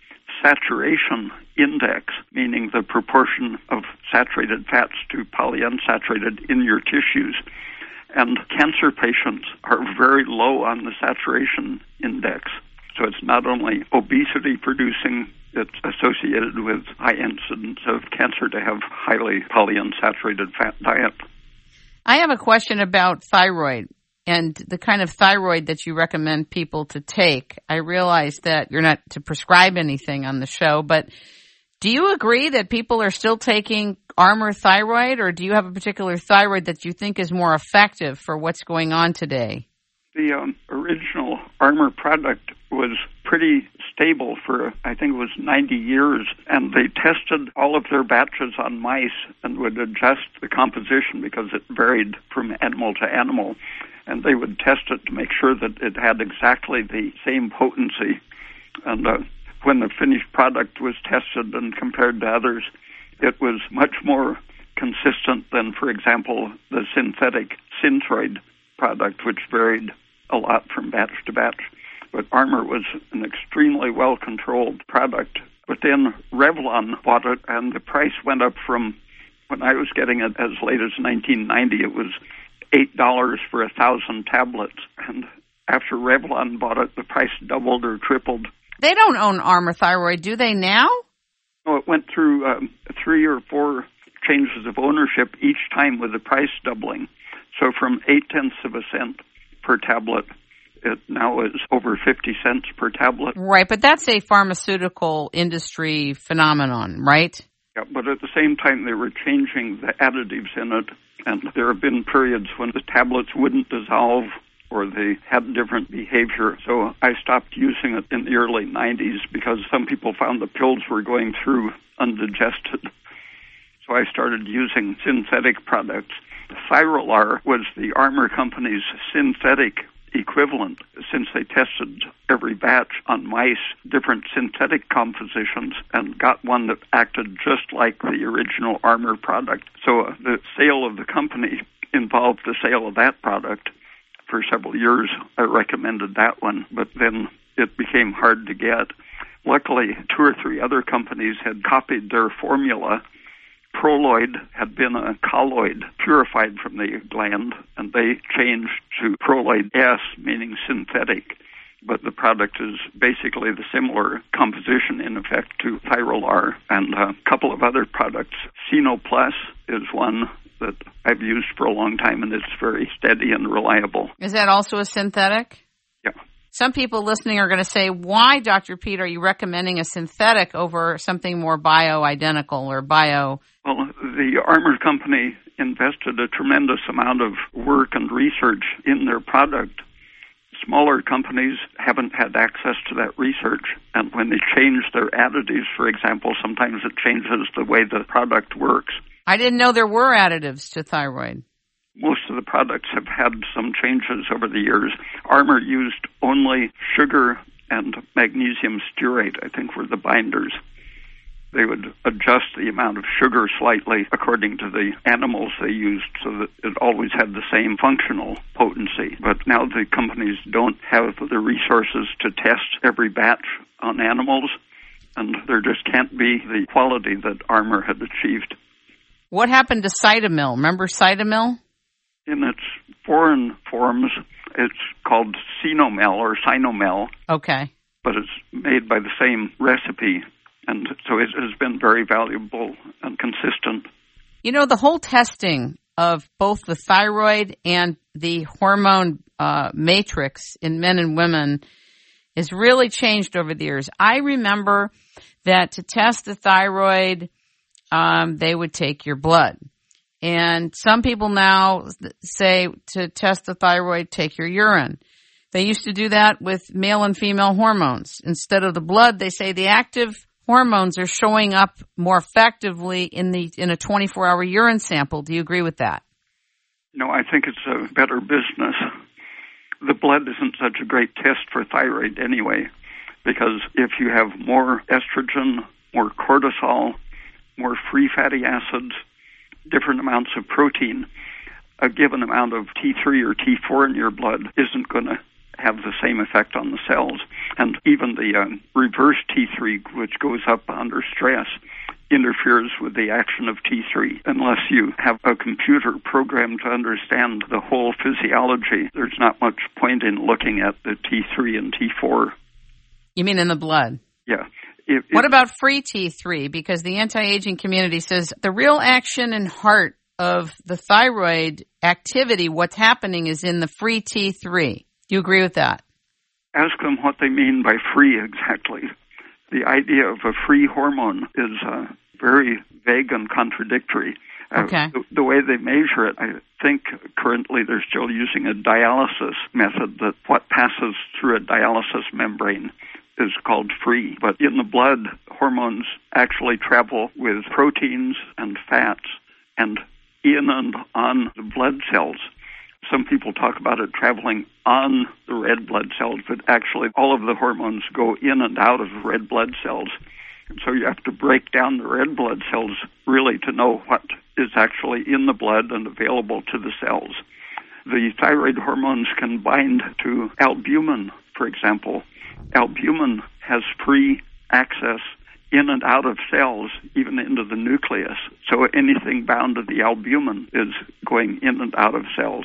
Speaker 2: saturation index, meaning the proportion of saturated fats to polyunsaturated in your tissues. And cancer patients are very low on the saturation index. So it's not only obesity producing it's associated with high incidence of cancer to have highly polyunsaturated fat diet.
Speaker 1: I have a question about thyroid and the kind of thyroid that you recommend people to take. I realize that you're not to prescribe anything on the show, but do you agree that people are still taking Armour thyroid or do you have a particular thyroid that you think is more effective for what's going on today?
Speaker 2: The um, original Armour product was pretty stable for, I think it was 90 years, and they tested all of their batches on mice and would adjust the composition because it varied from animal to animal. And they would test it to make sure that it had exactly the same potency. And uh, when the finished product was tested and compared to others, it was much more consistent than, for example, the synthetic Synthroid product, which varied a lot from batch to batch but Armour was an extremely well controlled product. But then Revlon bought it, and the price went up from when I was getting it as late as 1990, it was eight dollars for a thousand tablets, and after Revlon bought it, the price doubled or tripled.
Speaker 1: They don't own Armour Thyroid, do they now?
Speaker 2: No, it went through um, three or four changes of ownership each time with the price doubling. So from eight tenths of a cent per tablet it now is over 50 cents per tablet.
Speaker 1: Right, but that's a pharmaceutical industry phenomenon, right?
Speaker 2: Yeah, but at the same time, they were changing the additives in it, and there have been periods when the tablets wouldn't dissolve or they had different behavior. So I stopped using it in the early 90s because some people found the pills were going through undigested. So I started using synthetic products. Thyrolar was the Armour Company's synthetic equivalent since they tested every batch on mice, different synthetic compositions, and got one that acted just like the original Armour product. So uh, the sale of the company involved the sale of that product. For several years, I recommended that one, but then it became hard to get. Luckily, two or three other companies had copied their formula Proloid had been a colloid purified from the gland, and they changed to Proloid S, meaning synthetic. But the product is basically the similar composition, in effect, to Thyrolar and a couple of other products. Cynoplus is one that I've used for a long time, and it's very steady and reliable.
Speaker 1: Is that also a synthetic? Some people listening are going to say, why, Dr. Peat, are you recommending a synthetic over something more bio-identical or bio?
Speaker 2: Well, the Armour Company invested a tremendous amount of work and research in their product. Smaller companies haven't had access to that research, and when they change their additives, for example, sometimes it changes the way the product works.
Speaker 1: I didn't know there were additives to thyroid
Speaker 2: of the products have had some changes over the years. Armour used only sugar and magnesium stearate, I think, were the binders. They would adjust the amount of sugar slightly according to the animals they used so that it always had the same functional potency. But now the companies don't have the resources to test every batch on animals, and there just can't be the quality that Armour had achieved.
Speaker 1: What happened to Cytomel? Remember Cytomel?
Speaker 2: In its foreign forms, it's called Cynomel or Cynomel.
Speaker 1: Okay.
Speaker 2: But it's made by the same recipe, and so it has been very valuable and consistent.
Speaker 1: You know, the whole testing of both the thyroid and the hormone uh, matrix in men and women has really changed over the years. I remember that to test the thyroid, um, they would take your blood. And some people now say to test the thyroid, take your urine. They used to do that with male and female hormones. Instead of the blood, they say the active hormones are showing up more effectively in the in a 24-hour urine sample. Do you agree with that?
Speaker 2: No, I think it's a better business. The blood isn't such a great test for thyroid anyway, because if you have more estrogen, more cortisol, more free fatty acids, different amounts of protein, a given amount of T3 or T4 in your blood isn't going to have the same effect on the cells. And even the uh, reverse T3, which goes up under stress, interferes with the action of T3. Unless you have a computer program to understand the whole physiology, there's not much point in looking at the T3 and T4.
Speaker 1: You mean in the blood?
Speaker 2: Yeah.
Speaker 1: If, what about free T3? Because the anti-aging community says the real action and heart of the thyroid activity, what's happening is in the free T3. Do you agree with that?
Speaker 2: Ask them what they mean by free exactly. The idea of a free hormone is uh, very vague and contradictory.
Speaker 1: Uh, okay.
Speaker 2: the, the, way they measure it, I think currently they're still using a dialysis method that what passes through a dialysis membrane is called free. But in the blood, hormones actually travel with proteins and fats and in and on the blood cells. Some people talk about it traveling on the red blood cells, but actually all of the hormones go in and out of red blood cells. And so you have to break down the red blood cells really to know what is actually in the blood and available to the cells. The thyroid hormones can bind to albumin, for example, albumin has free access in and out of cells, even into the nucleus. So anything bound to the albumin is going in and out of cells.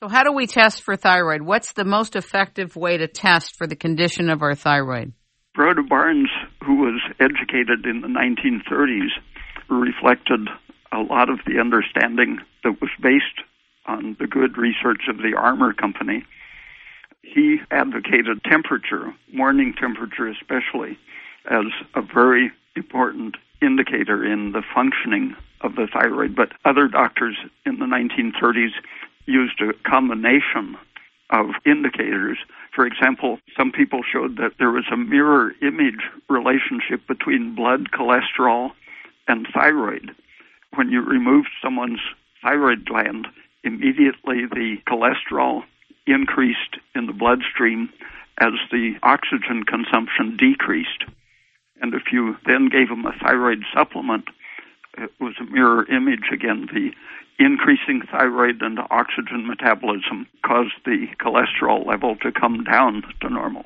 Speaker 1: So, how do we test for thyroid? What's the most effective way to test for the condition of our thyroid?
Speaker 2: Broda Barnes, who was educated in the 1930s, reflected a lot of the understanding that was based on the good research of the Armour Company he advocated temperature, morning temperature especially, as a very important indicator in the functioning of the thyroid. But other doctors in the 1930s used a combination of indicators. For example, some people showed that there was a mirror image relationship between blood cholesterol and thyroid. When you removed someone's thyroid gland, immediately the cholesterol increased in the bloodstream as the oxygen consumption decreased. And if you then gave them a thyroid supplement, it was a mirror image again. The increasing thyroid and oxygen metabolism caused the cholesterol level to come down to normal.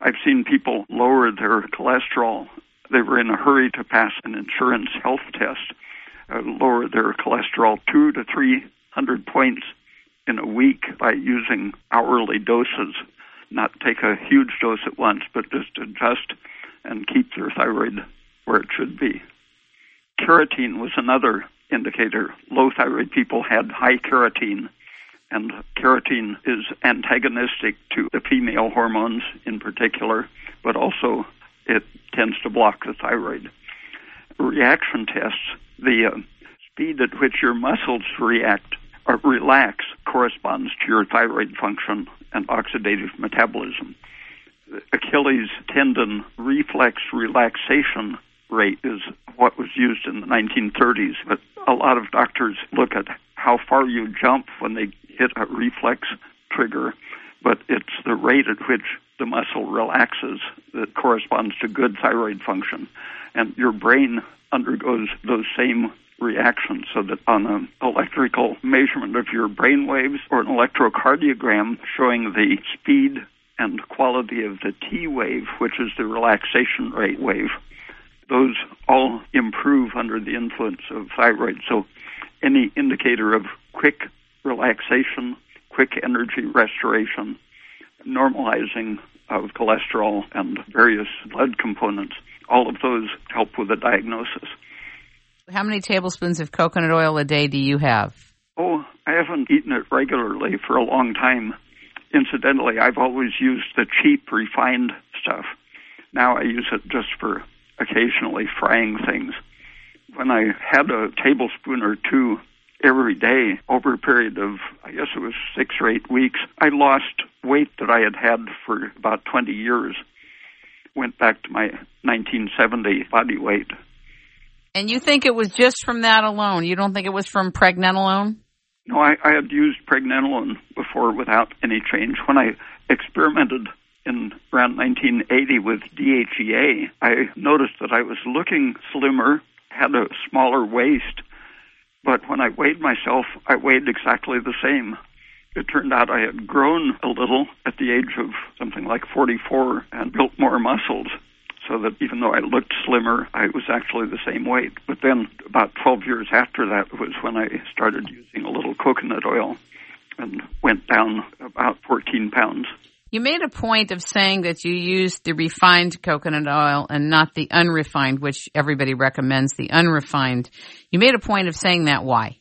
Speaker 2: I've seen people lower their cholesterol. They were in a hurry to pass an insurance health test, uh, lower their cholesterol two to three hundred points in a week by using hourly doses, not take a huge dose at once, but just adjust and keep their thyroid where it should be. Carotene was another indicator. Low thyroid people had high carotene, and carotene is antagonistic to the female hormones in particular, but also it tends to block the thyroid. Reaction tests, the uh, speed at which your muscles react relax corresponds to your thyroid function and oxidative metabolism. Achilles tendon reflex relaxation rate is what was used in the 1930s, but a lot of doctors look at how far you jump when they hit a reflex trigger, but it's the rate at which the muscle relaxes that corresponds to good thyroid function. And your brain undergoes those same reaction so that on an electrical measurement of your brain waves or an electrocardiogram showing the speed and quality of the T wave, which is the relaxation rate wave, those all improve under the influence of thyroid. So any indicator of quick relaxation, quick energy restoration, normalizing of cholesterol and various blood components, all of those help with the diagnosis.
Speaker 1: How many tablespoons of coconut oil a day do you have?
Speaker 2: Oh, I haven't eaten it regularly for a long time. Incidentally, I've always used the cheap refined stuff. Now I use it just for occasionally frying things. When I had a tablespoon or two every day over a period of, I guess it was six or eight weeks, I lost weight that I had had for about 20 years. Went back to my 1970 body weight.
Speaker 1: And you think it was just from that alone? You don't think it was from pregnenolone?
Speaker 2: No, I, I had used pregnenolone before without any change. When I experimented in around 1980 with DHEA, I noticed that I was looking slimmer, had a smaller waist, but when I weighed myself, I weighed exactly the same. It turned out I had grown a little at the age of something like 44 and built more muscles so that even though I looked slimmer, I was actually the same weight. But then about 12 years after that was when I started using a little coconut oil and went down about 14 pounds.
Speaker 1: You made a point of saying that you used the refined coconut oil and not the unrefined, which everybody recommends the unrefined. You made a point of saying that. Why?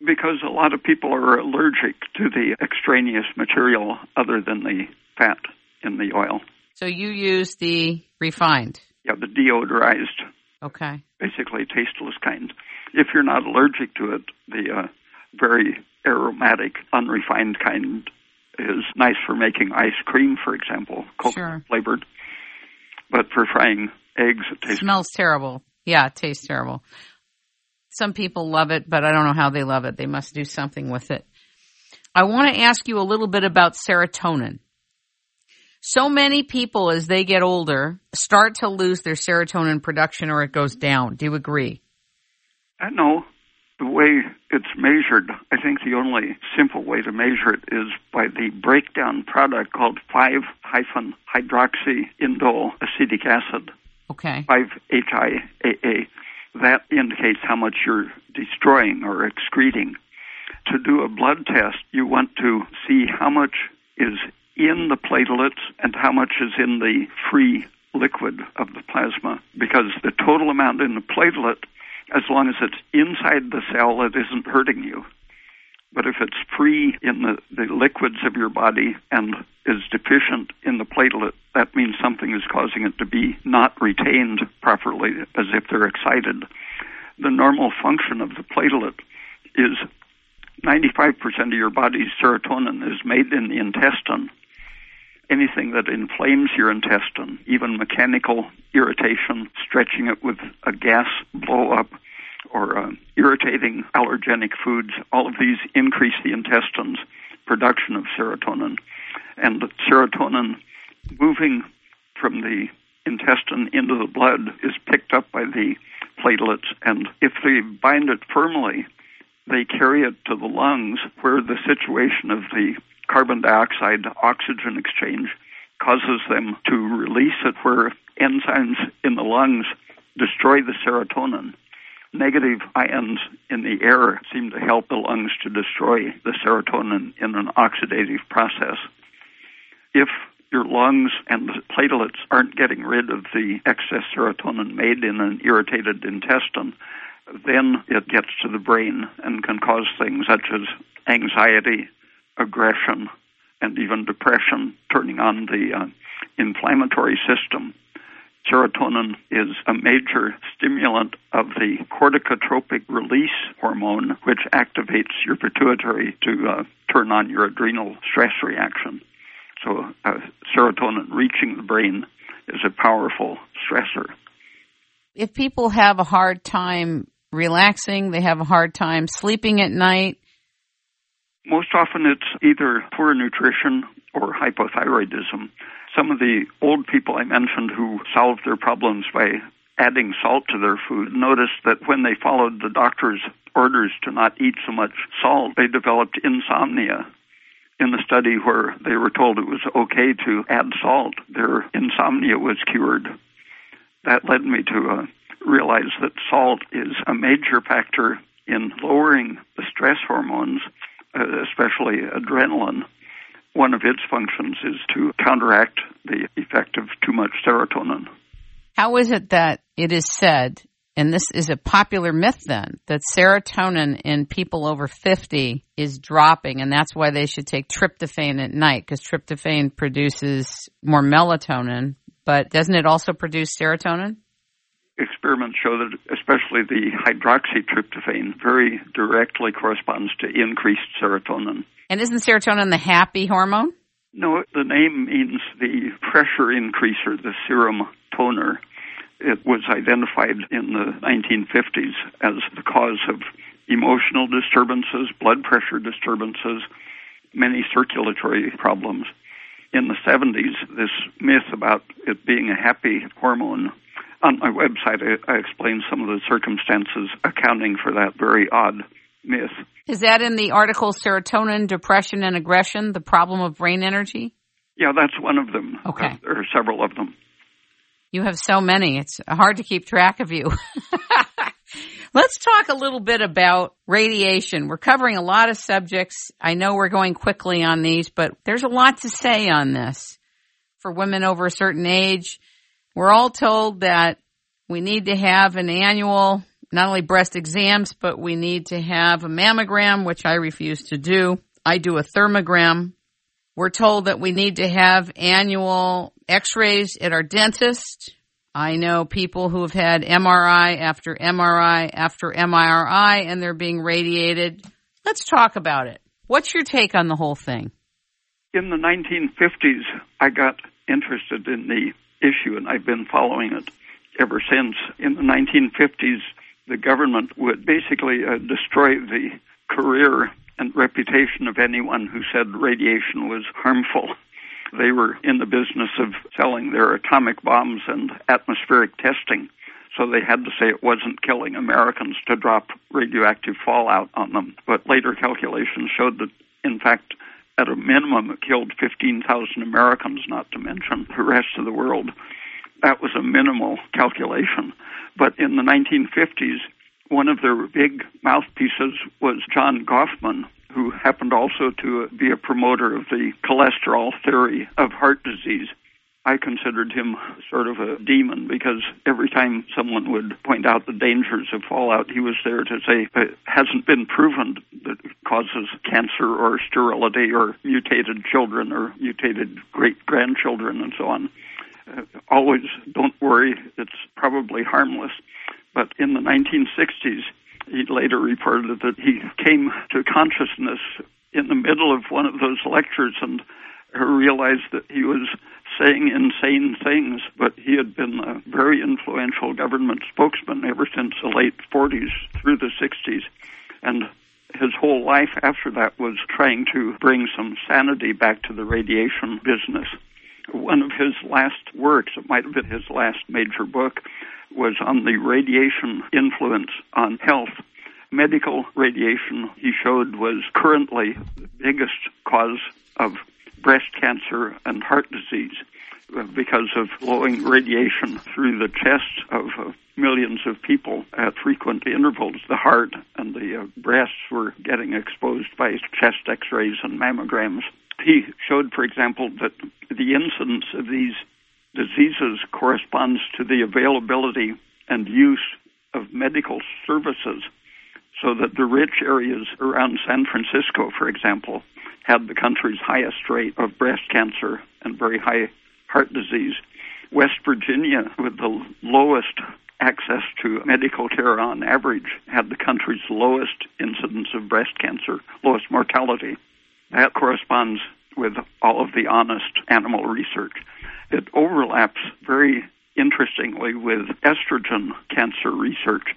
Speaker 2: Because a lot of people are allergic to the extraneous material other than the fat in the oil.
Speaker 1: So you use the refined?
Speaker 2: Yeah, the deodorized.
Speaker 1: Okay.
Speaker 2: Basically, tasteless kind. If you're not allergic to it, the uh, very aromatic, unrefined kind is nice for making ice cream, for example, coconut sure. flavored. But for frying eggs, it tastes
Speaker 1: smells terrible. Yeah, it tastes terrible. Some people love it, but I don't know how they love it. They must do something with it. I want to ask you a little bit about serotonin. So many people, as they get older, start to lose their serotonin production or it goes down. Do you agree?
Speaker 2: I know the way it's measured, I think the only simple way to measure it is by the breakdown product called 5 hyphen hydroxyindole acetic acid.
Speaker 1: Okay.
Speaker 2: 5-HIAA. That indicates how much you're destroying or excreting. To do a blood test, you want to see how much is in the platelets and how much is in the free liquid of the plasma because the total amount in the platelet, as long as it's inside the cell, it isn't hurting you. But if it's free in the, the liquids of your body and is deficient in the platelet, that means something is causing it to be not retained properly as if they're excited. The normal function of the platelet is 95% of your body's serotonin is made in the intestine anything that inflames your intestine, even mechanical irritation, stretching it with a gas blow up, or uh, irritating allergenic foods, all of these increase the intestines production of serotonin. And serotonin moving from the intestine into the blood is picked up by the platelets, and if they bind it firmly, they carry it to the lungs where the situation of the carbon dioxide oxygen exchange causes them to release it where enzymes in the lungs destroy the serotonin. Negative ions in the air seem to help the lungs to destroy the serotonin in an oxidative process. If your lungs and platelets aren't getting rid of the excess serotonin made in an irritated intestine, then it gets to the brain and can cause things such as anxiety, aggression, and even depression, turning on the uh, inflammatory system. Serotonin is a major stimulant of the corticotropic release hormone, which activates your pituitary to uh, turn on your adrenal stress reaction. So, uh, serotonin reaching the brain is a powerful stressor.
Speaker 1: If people have a hard time relaxing, they have a hard time sleeping at night.
Speaker 2: Most often it's either poor nutrition or hypothyroidism. Some of the old people I mentioned who solved their problems by adding salt to their food noticed that when they followed the doctor's orders to not eat so much salt, they developed insomnia. In the study where they were told it was okay to add salt, their insomnia was cured. That led me to uh, realize that salt is a major factor in lowering the stress hormones, uh, especially adrenaline. One of its functions is to counteract the effect of too much serotonin.
Speaker 1: How is it that it is said, and this is a popular myth then, that serotonin in people over 50 is dropping, and that's why they should take tryptophan at night, because tryptophan produces more melatonin, but doesn't it also produce serotonin?
Speaker 2: Experiments show that especially the hydroxytryptophan very directly corresponds to increased serotonin.
Speaker 1: And isn't serotonin the happy hormone?
Speaker 2: No, the name means the pressure increaser, the serum toner. It was identified in the 1950s as the cause of emotional disturbances, blood pressure disturbances, many circulatory problems. In the 70s, this myth about it being a happy hormone on my website, I, I explain some of the circumstances accounting for that very odd myth.
Speaker 1: Is that in the article Serotonin, Depression, and Aggression, the Problem of Brain Energy?
Speaker 2: Yeah, that's one of them.
Speaker 1: Okay. Uh,
Speaker 2: there are several of them.
Speaker 1: You have so many, it's hard to keep track of you. [LAUGHS] Let's talk a little bit about radiation. We're covering a lot of subjects. I know we're going quickly on these, but there's a lot to say on this. For women over a certain age, we're all told that we need to have an annual, not only breast exams, but we need to have a mammogram, which I refuse to do. I do a thermogram. We're told that we need to have annual x-rays at our dentist. I know people who have had MRI after MRI after MRI and they're being radiated. Let's talk about it. What's your take on the whole thing?
Speaker 2: In the 1950s, I got interested in the issue, and I've been following it ever since. In the 1950s, the government would basically uh, destroy the career and reputation of anyone who said radiation was harmful. They were in the business of selling their atomic bombs and atmospheric testing, so they had to say it wasn't killing Americans to drop radioactive fallout on them. But later calculations showed that, in fact, at a minimum, it killed 15,000 Americans, not to mention the rest of the world. That was a minimal calculation. But in the 1950s, one of their big mouthpieces was John Gofman, who happened also to be a promoter of the cholesterol theory of heart disease. I considered him sort of a demon because every time someone would point out the dangers of fallout, he was there to say it hasn't been proven that it causes cancer or sterility or mutated children or mutated great grandchildren and so on. Uh, always don't worry, it's probably harmless. But in the 1960s, he later reported that he came to consciousness in the middle of one of those lectures and realized that he was saying insane things, but he had been a very influential government spokesman ever since the late 40s through the 60s. And his whole life after that was trying to bring some sanity back to the radiation business. One of his last works, it might have been his last major book, was on the radiation influence on health. Medical radiation, he showed, was currently the biggest cause of breast cancer and heart disease because of blowing radiation through the chests of uh, millions of people at frequent intervals. The heart and the uh, breasts were getting exposed by chest x-rays and mammograms. He showed, for example, that the incidence of these diseases corresponds to the availability and use of medical services so that the rich areas around San Francisco, for example, had the country's highest rate of breast cancer and very high heart disease. West Virginia, with the lowest access to medical care on average, had the country's lowest incidence of breast cancer, lowest mortality. That corresponds with all of the honest animal research. It overlaps very interestingly with estrogen cancer research.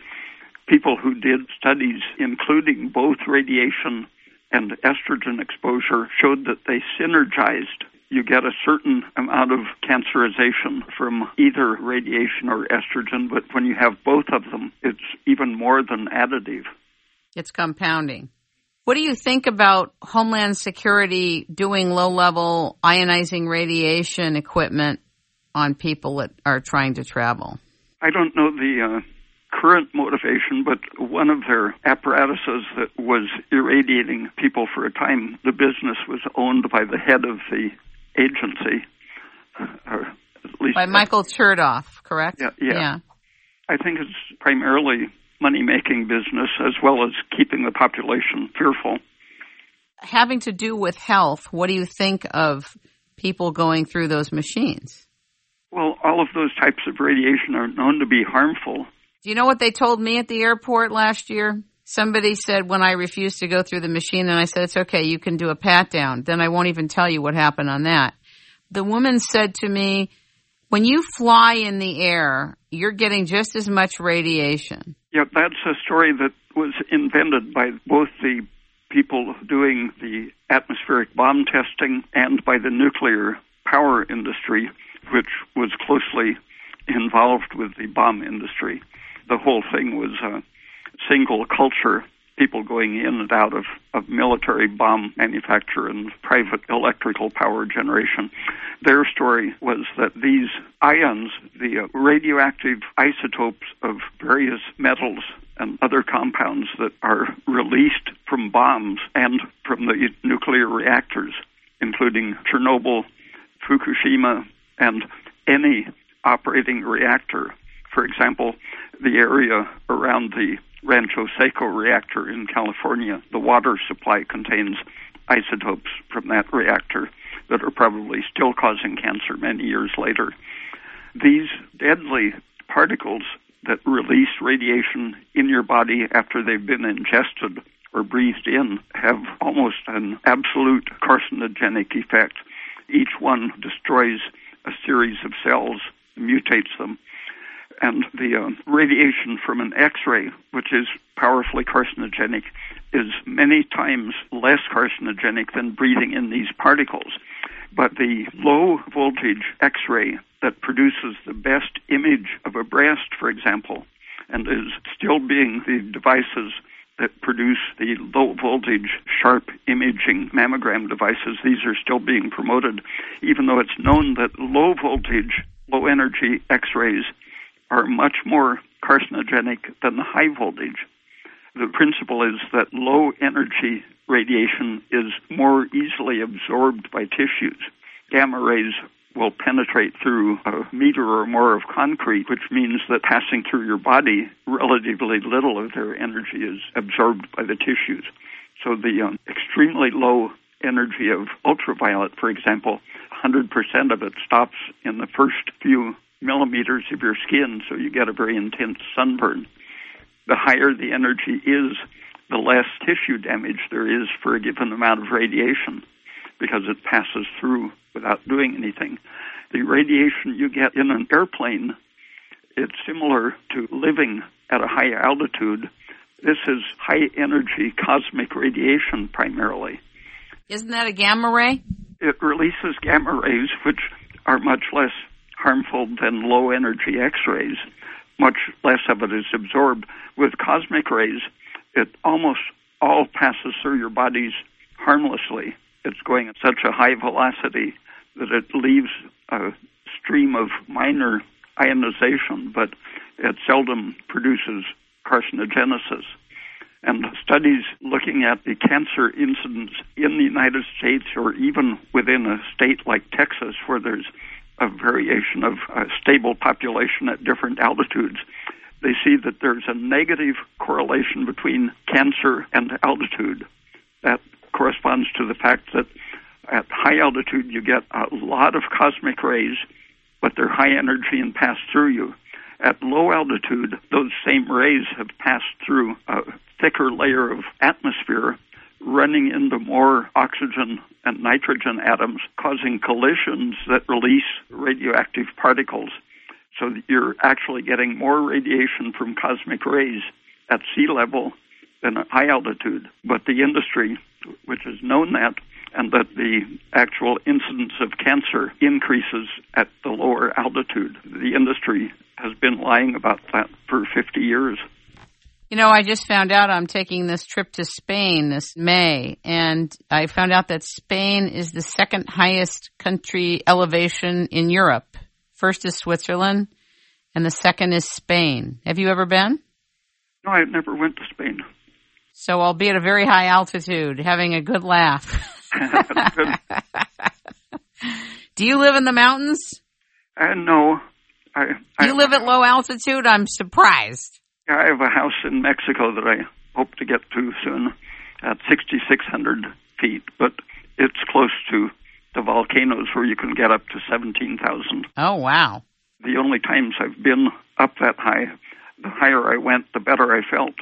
Speaker 2: People who did studies including both radiation and estrogen exposure showed that they synergized you get a certain amount of cancerization from either radiation or estrogen, but when you have both of them, it's even more than additive.
Speaker 1: It's compounding. What do you think about Homeland Security doing low level ionizing radiation equipment on people that are trying to travel?
Speaker 2: I don't know the uh, current motivation, but one of their apparatuses that was irradiating people for a time, the business was owned by the head of the agency,
Speaker 1: or at least by Michael Chertoff, correct?
Speaker 2: Yeah, yeah. yeah. I think it's primarily money making business as well as keeping the population fearful.
Speaker 1: Having to do with health, what do you think of people going through those machines?
Speaker 2: Well, all of those types of radiation are known to be harmful.
Speaker 1: Do you know what they told me at the airport last year? Somebody said when I refused to go through the machine, and I said, It's okay, you can do a pat down. Then I won't even tell you what happened on that. The woman said to me, When you fly in the air, you're getting just as much radiation.
Speaker 2: Yeah, that's a story that was invented by both the people doing the atmospheric bomb testing and by the nuclear power industry, which was closely involved with the bomb industry. The whole thing was uh, single culture, people going in and out of, of military bomb manufacture and private electrical power generation. Their story was that these ions, the radioactive isotopes of various metals and other compounds that are released from bombs and from the nuclear reactors, including Chernobyl, Fukushima, and any operating reactor. For example, the area around the Rancho Seco reactor in California, the water supply contains isotopes from that reactor that are probably still causing cancer many years later. These deadly particles that release radiation in your body after they've been ingested or breathed in have almost an absolute carcinogenic effect. Each one destroys a series of cells, mutates them, and the uh, radiation from an X-ray, which is powerfully carcinogenic, is many times less carcinogenic than breathing in these particles. But the low voltage X-ray that produces the best image of a breast, for example, and is still being the devices that produce the low voltage sharp imaging mammogram devices, these are still being promoted, even though it's known that low voltage, low energy X rays are much more carcinogenic than the high voltage. The principle is that low energy radiation is more easily absorbed by tissues. Gamma rays will penetrate through a meter or more of concrete, which means that passing through your body, relatively little of their energy is absorbed by the tissues. So the um, extremely low energy of ultraviolet, for example, 100% of it stops in the first few millimeters of your skin, so you get a very intense sunburn. The higher the energy is, the less tissue damage there is for a given amount of radiation because it passes through without doing anything. The radiation you get in an airplane, it's similar to living at a high altitude, This is high energy cosmic radiation primarily.
Speaker 1: Isn't that a gamma ray?
Speaker 2: It releases gamma rays, which are much less harmful than low energy X rays. Much less of it is absorbed. With cosmic rays, it almost all passes through your bodies harmlessly. It's going at such a high velocity that it leaves a stream of minor ionization, but it seldom produces carcinogenesis. And studies looking at the cancer incidence in the United States or even within a state like Texas where there's a variation of a stable population at different altitudes, they see that there's a negative correlation between cancer and altitude. That corresponds to the fact that at high altitude you get a lot of cosmic rays, but they're high energy and pass through you. At low altitude, those same rays have passed through a thicker layer of atmosphere, running into more oxygen and nitrogen atoms, causing collisions that release radioactive particles. So that you're actually getting more radiation from cosmic rays at sea level than at high altitude. But the industry, which has known that, and that the actual incidence of cancer increases at the lower altitude. The industry has been lying about that for 50 years.
Speaker 1: You know, I just found out I'm taking this trip to Spain this May, and I found out that Spain is the second highest country elevation in Europe. First is Switzerland, and the second is Spain. Have you ever been?
Speaker 2: No, I never went to Spain.
Speaker 1: So I'll be at a very high altitude, having a good laugh. [LAUGHS] Do you live in the mountains?
Speaker 2: Uh, no. I,
Speaker 1: I, you live at low altitude? I'm surprised.
Speaker 2: I have a house in Mexico that I hope to get to soon at 6,600 feet, but it's close to the volcanoes where you can get up to 17,000.
Speaker 1: Oh, wow.
Speaker 2: The only times I've been up that high, the higher I went, the better I felt.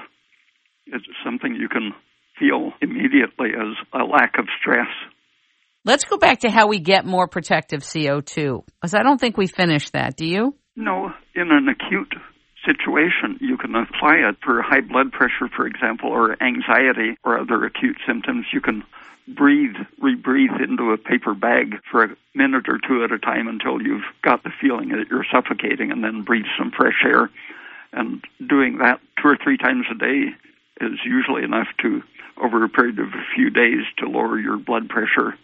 Speaker 2: It's something you can feel immediately as a lack of stress.
Speaker 1: Let's go back to how we get more protective CO2, because I don't think we finished that. Do you?
Speaker 2: No. In an acute situation, you can apply it for high blood pressure, for example, or anxiety or other acute symptoms. You can breathe, rebreathe into a paper bag for a minute or two at a time until you've got the feeling that you're suffocating and then breathe some fresh air. And doing that two or three times a day is usually enough to, over a period of a few days, to lower your blood pressure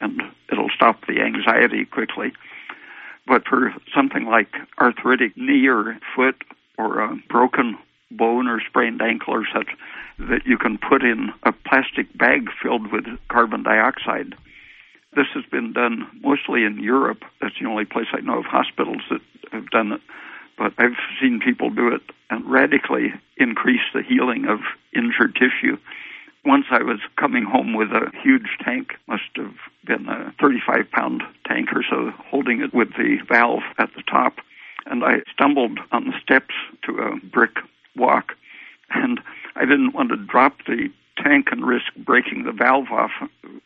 Speaker 2: and it'll stop the anxiety quickly. But for something like arthritic knee or foot or a uh, broken bone or sprained ankle or such, that you can put in a plastic bag filled with carbon dioxide. This has been done mostly in Europe. That's the only place I know of hospitals that have done it. But I've seen people do it and radically increase the healing of injured tissue. Once I was coming home with a huge tank, must have been a 35 pound tank or so, holding it with the valve at the top and I stumbled on the steps to a brick walk, and I didn't want to drop the tank and risk breaking the valve off,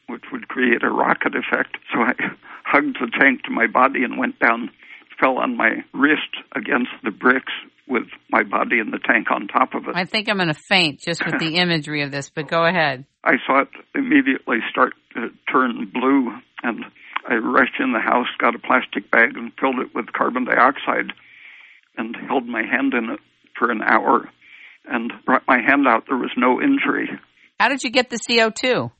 Speaker 2: which would create a rocket effect. So I [LAUGHS] hugged the tank to my body and went down, fell on my wrist against the bricks with my body and the tank on top of it.
Speaker 1: I think I'm going to faint just with the [LAUGHS] imagery of this, but go ahead.
Speaker 2: I saw it immediately start to turn blue, and I rushed in the house, got a plastic bag, and filled it with carbon dioxide, and held my hand in it for an hour, and brought my hand out. There was no injury.
Speaker 1: How did you get the CO2?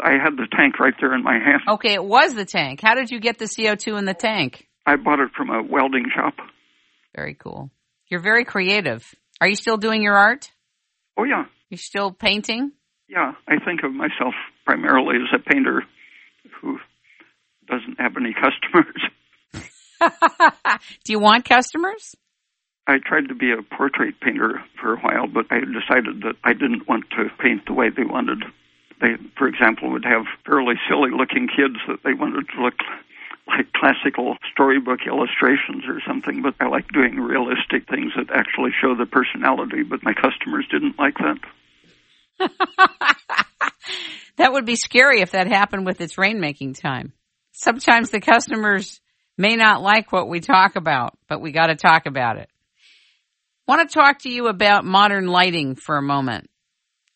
Speaker 2: I had the tank right there in my hand.
Speaker 1: Okay, it was the tank. How did you get the CO2 in the tank?
Speaker 2: I bought it from a welding shop.
Speaker 1: Very cool. You're very creative. Are you still doing your art?
Speaker 2: Oh, yeah.
Speaker 1: You're still painting?
Speaker 2: Yeah, I think of myself primarily as a painter who doesn't have any customers. [LAUGHS]
Speaker 1: Do you want customers?
Speaker 2: I tried to be a portrait painter for a while, but I decided that I didn't want to paint the way they wanted. They, for example, would have fairly silly looking kids that they wanted to look like classical storybook illustrations or something, but I like doing realistic things that actually show the personality, but my customers didn't like that. [LAUGHS]
Speaker 1: that would be scary if that happened with It's Rainmaking Time sometimes the customers may not like what we talk about, but we got to talk about it. want to talk to you about modern lighting for a moment.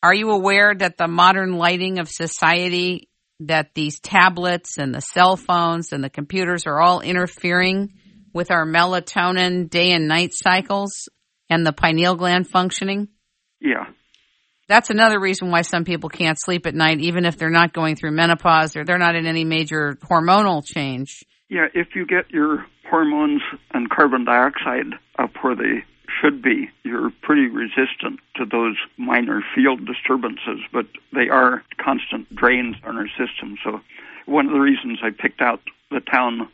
Speaker 1: Are you aware that the modern lighting of society, that these tablets and the cell phones and the computers are all interfering with our melatonin day and night cycles and the pineal gland functioning?
Speaker 2: Yeah.
Speaker 1: That's another reason why some people can't sleep at night, even if they're not going through menopause or they're not in any major hormonal change.
Speaker 2: Yeah, if you get your hormones and carbon dioxide up where they should be, you're pretty resistant to those minor field disturbances, but they are constant drains on our system. So, one of the reasons I picked out the town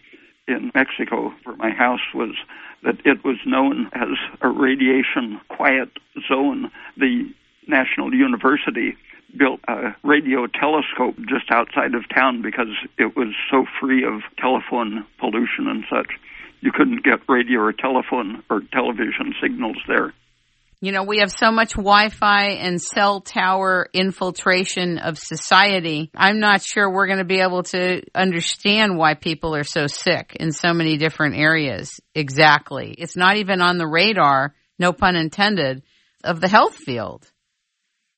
Speaker 2: in Mexico for my house was that it was known as a radiation quiet zone. The National University built a radio telescope just outside of town because it was so free of telephone pollution and such. You couldn't get radio or telephone or television signals there.
Speaker 1: You know, we have so much Wi-Fi and cell tower infiltration of society. I'm not sure we're going to be able to understand why people are so sick in so many different areas. Exactly. It's not even on the radar, no pun intended, of the health field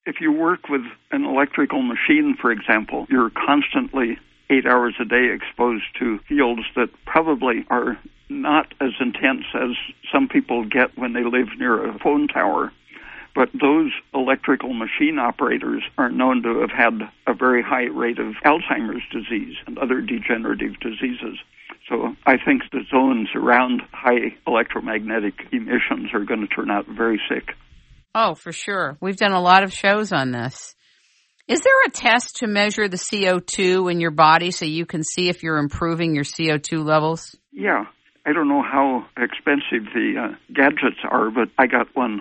Speaker 2: if you work with an electrical machine, for example, you're constantly eight hours a day exposed to fields that probably are not as intense as some people get when they live near a phone tower. But those electrical machine operators are known to have had a very high rate of Alzheimer's disease and other degenerative diseases. So I think the zones around high electromagnetic emissions are going to turn out very sick.
Speaker 1: Oh, for sure. We've done a lot of shows on this. Is there a test to measure the CO2 in your body so you can see if you're improving your CO2 levels?
Speaker 2: Yeah. I don't know how expensive the uh, gadgets are, but I got one,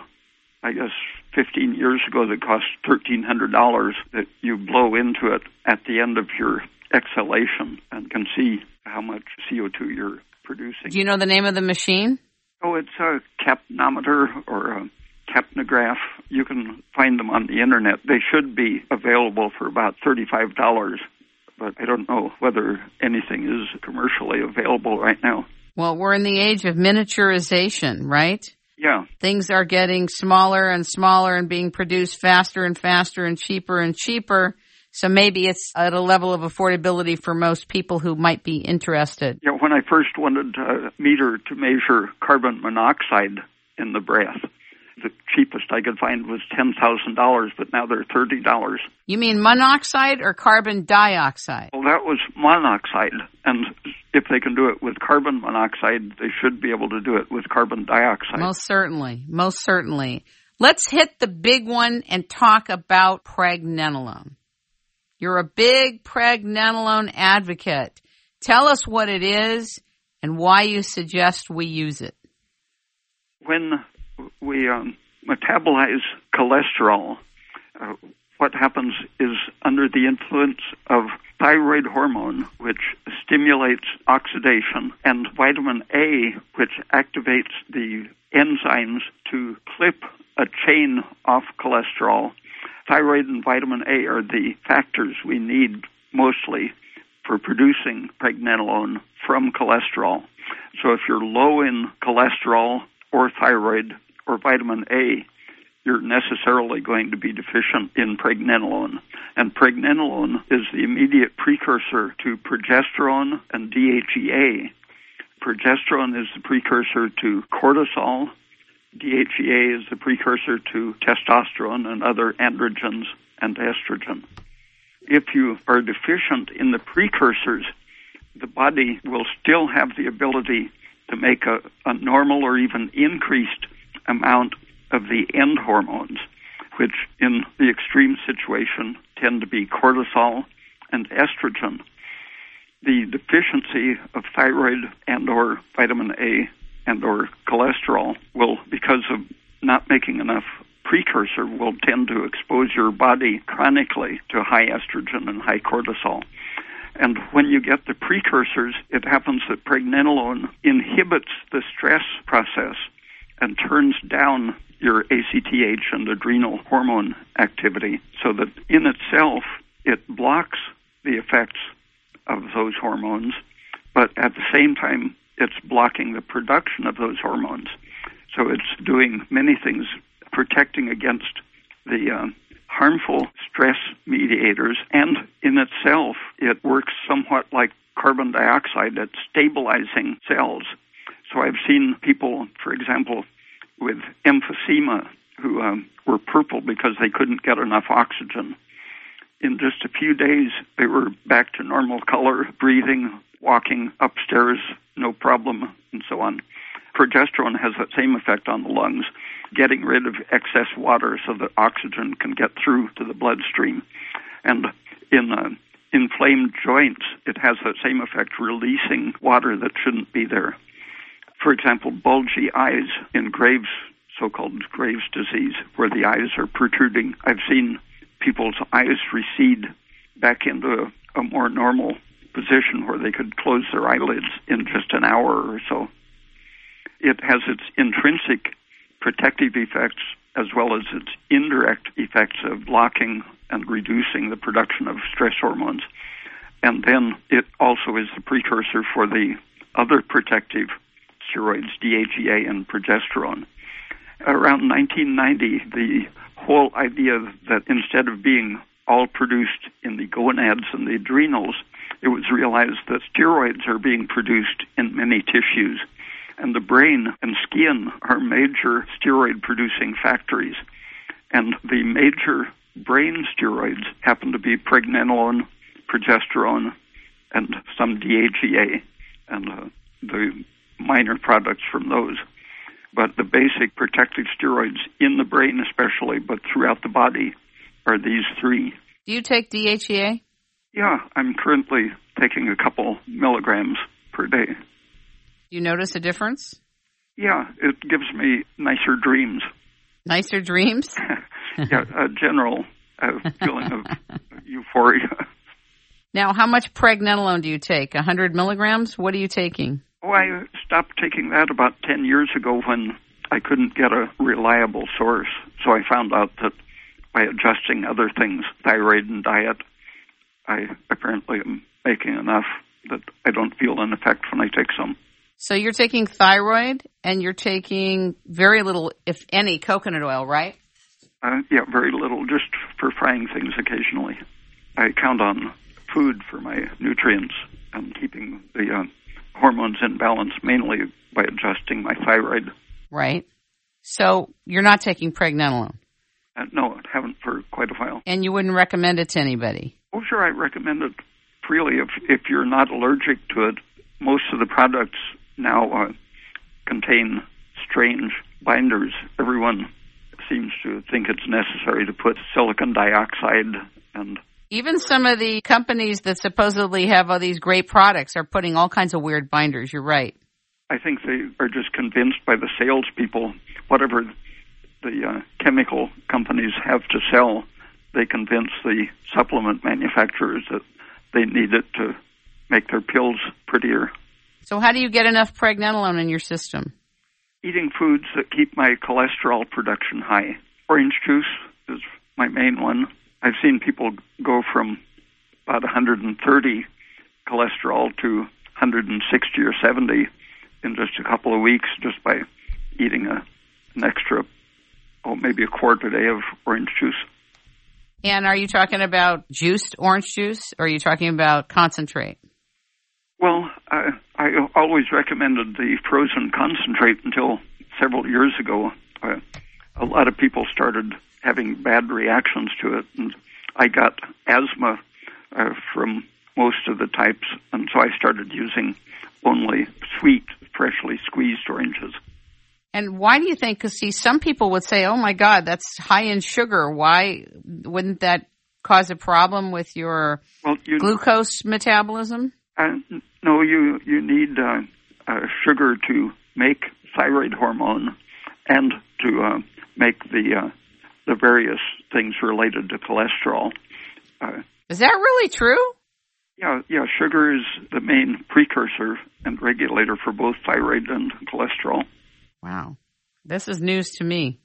Speaker 2: I guess, 15 years ago that cost $1,300 that you blow into it at the end of your exhalation and can see how much CO2 you're producing.
Speaker 1: Do you know the name of the machine?
Speaker 2: Oh, it's a capnometer or a Capnograph. You can find them on the internet. They should be available for about $35, but I don't know whether anything is commercially available right now.
Speaker 1: Well, we're in the age of miniaturization, right?
Speaker 2: Yeah.
Speaker 1: Things are getting smaller and smaller and being produced faster and faster and cheaper and cheaper. So maybe it's at a level of affordability for most people who might be interested.
Speaker 2: Yeah, when I first wanted a meter to measure carbon monoxide in the breath, the cheapest I could find was ten thousand dollars, but now they're thirty dollars.
Speaker 1: You mean monoxide or carbon dioxide?
Speaker 2: Well, that was monoxide, and if they can do it with carbon monoxide, they should be able to do it with carbon dioxide.
Speaker 1: Most certainly, most certainly. Let's hit the big one and talk about pregnenolone. You're a big pregnenolone advocate. Tell us what it is and why you suggest we use it.
Speaker 2: When we um, metabolize cholesterol, uh, what happens is under the influence of thyroid hormone, which stimulates oxidation, and vitamin A, which activates the enzymes to clip a chain off cholesterol. Thyroid and vitamin A are the factors we need mostly for producing pregnenolone from cholesterol. So if you're low in cholesterol or thyroid, or vitamin A, you're necessarily going to be deficient in pregnenolone. And pregnenolone is the immediate precursor to progesterone and DHEA. Progesterone is the precursor to cortisol. DHEA is the precursor to testosterone and other androgens and estrogen. If you are deficient in the precursors, the body will still have the ability to make a, a normal or even increased amount of the end hormones, which in the extreme situation tend to be cortisol and estrogen. The deficiency of thyroid and or vitamin A and or cholesterol will, because of not making enough precursor, will tend to expose your body chronically to high estrogen and high cortisol. And when you get the precursors, it happens that pregnenolone inhibits the stress process and turns down your ACTH and adrenal hormone activity so that in itself it blocks the effects of those hormones, but at the same time it's blocking the production of those hormones. So it's doing many things, protecting against the uh, harmful stress mediators, and in itself, it works somewhat like carbon dioxide at stabilizing cells. So I've seen people, for example, with emphysema who um, were purple because they couldn't get enough oxygen. In just a few days, they were back to normal color, breathing, walking upstairs, no problem, and so on. Progesterone has that same effect on the lungs, getting rid of excess water so that oxygen can get through to the bloodstream. And in uh, inflamed joints, it has that same effect, releasing water that shouldn't be there. For example, bulgy eyes in Graves, so-called Graves disease, where the eyes are protruding. I've seen people's eyes recede back into a, a more normal position where they could close their eyelids in just an hour or so. It has its intrinsic protective effects as well as its indirect effects of blocking and reducing the production of stress hormones. And then it also is the precursor for the other protective steroids, DHEA and progesterone. Around 1990, the whole idea that instead of being all produced in the gonads and the adrenals, it was realized that steroids are being produced in many tissues. And the brain and skin are major steroid producing factories. And the major brain steroids happen to be pregnenolone, progesterone, and some DHEA, and uh, the minor products from those. But the basic protective steroids in the brain, especially, but throughout the body, are these three.
Speaker 1: Do you take DHEA?
Speaker 2: Yeah, I'm currently taking a couple milligrams per day.
Speaker 1: Do you notice a difference?
Speaker 2: Yeah, it gives me nicer dreams. [LAUGHS]
Speaker 1: Nicer dreams? [LAUGHS]
Speaker 2: yeah, a general uh, feeling of [LAUGHS] euphoria.
Speaker 1: Now, how much pregnenolone do you take? 100 milligrams? What are you taking?
Speaker 2: Oh, I stopped taking that about 10 years ago when I couldn't get a reliable source. So I found out that by adjusting other things, thyroid and diet, I apparently am making enough that I don't feel an effect when I take some.
Speaker 1: So you're taking thyroid and you're taking very little, if any, coconut oil, right?
Speaker 2: Uh, yeah, very little, just for frying things occasionally. I count on food for my nutrients and keeping the uh, hormones in balance mainly by adjusting my thyroid.
Speaker 1: Right. So you're not taking pregnenolone?
Speaker 2: Uh, no, I haven't for quite a while.
Speaker 1: And you wouldn't recommend it to anybody?
Speaker 2: Oh, sure, I recommend it freely if if you're not allergic to it. Most of the products now uh, contain strange binders. Everyone seems to think it's necessary to put silicon dioxide and
Speaker 1: even some of the companies that supposedly have all these great products are putting all kinds of weird binders. You're right.
Speaker 2: I think they are just convinced by the salespeople, whatever the uh, chemical companies have to sell, they convince the supplement manufacturers that they need it to make their pills prettier.
Speaker 1: So, how do you get enough pregnenolone in your system?
Speaker 2: Eating foods that keep my cholesterol production high. Orange juice is my main one. I've seen people go from about 130 cholesterol to 160 or 70 in just a couple of weeks just by eating a, an extra, oh, maybe a quart a day of orange juice.
Speaker 1: And are you talking about juiced orange juice or are you talking about concentrate?
Speaker 2: Well, I, I always recommended the frozen concentrate until several years ago. Uh, a lot of people started having bad reactions to it, and I got asthma uh, from most of the types, and so I started using only sweet, freshly squeezed oranges.
Speaker 1: And why do you think? Because see, some people would say, "Oh my God, that's high in sugar. Why wouldn't that cause a problem with your well, you, glucose metabolism?"
Speaker 2: Uh, no, you you need uh, uh, sugar to make thyroid hormone and to uh, make the uh, the various things related to cholesterol.
Speaker 1: Uh, is that really true?
Speaker 2: Yeah, yeah. Sugar is the main precursor and regulator for both thyroid and cholesterol.
Speaker 1: Wow, this is news to me.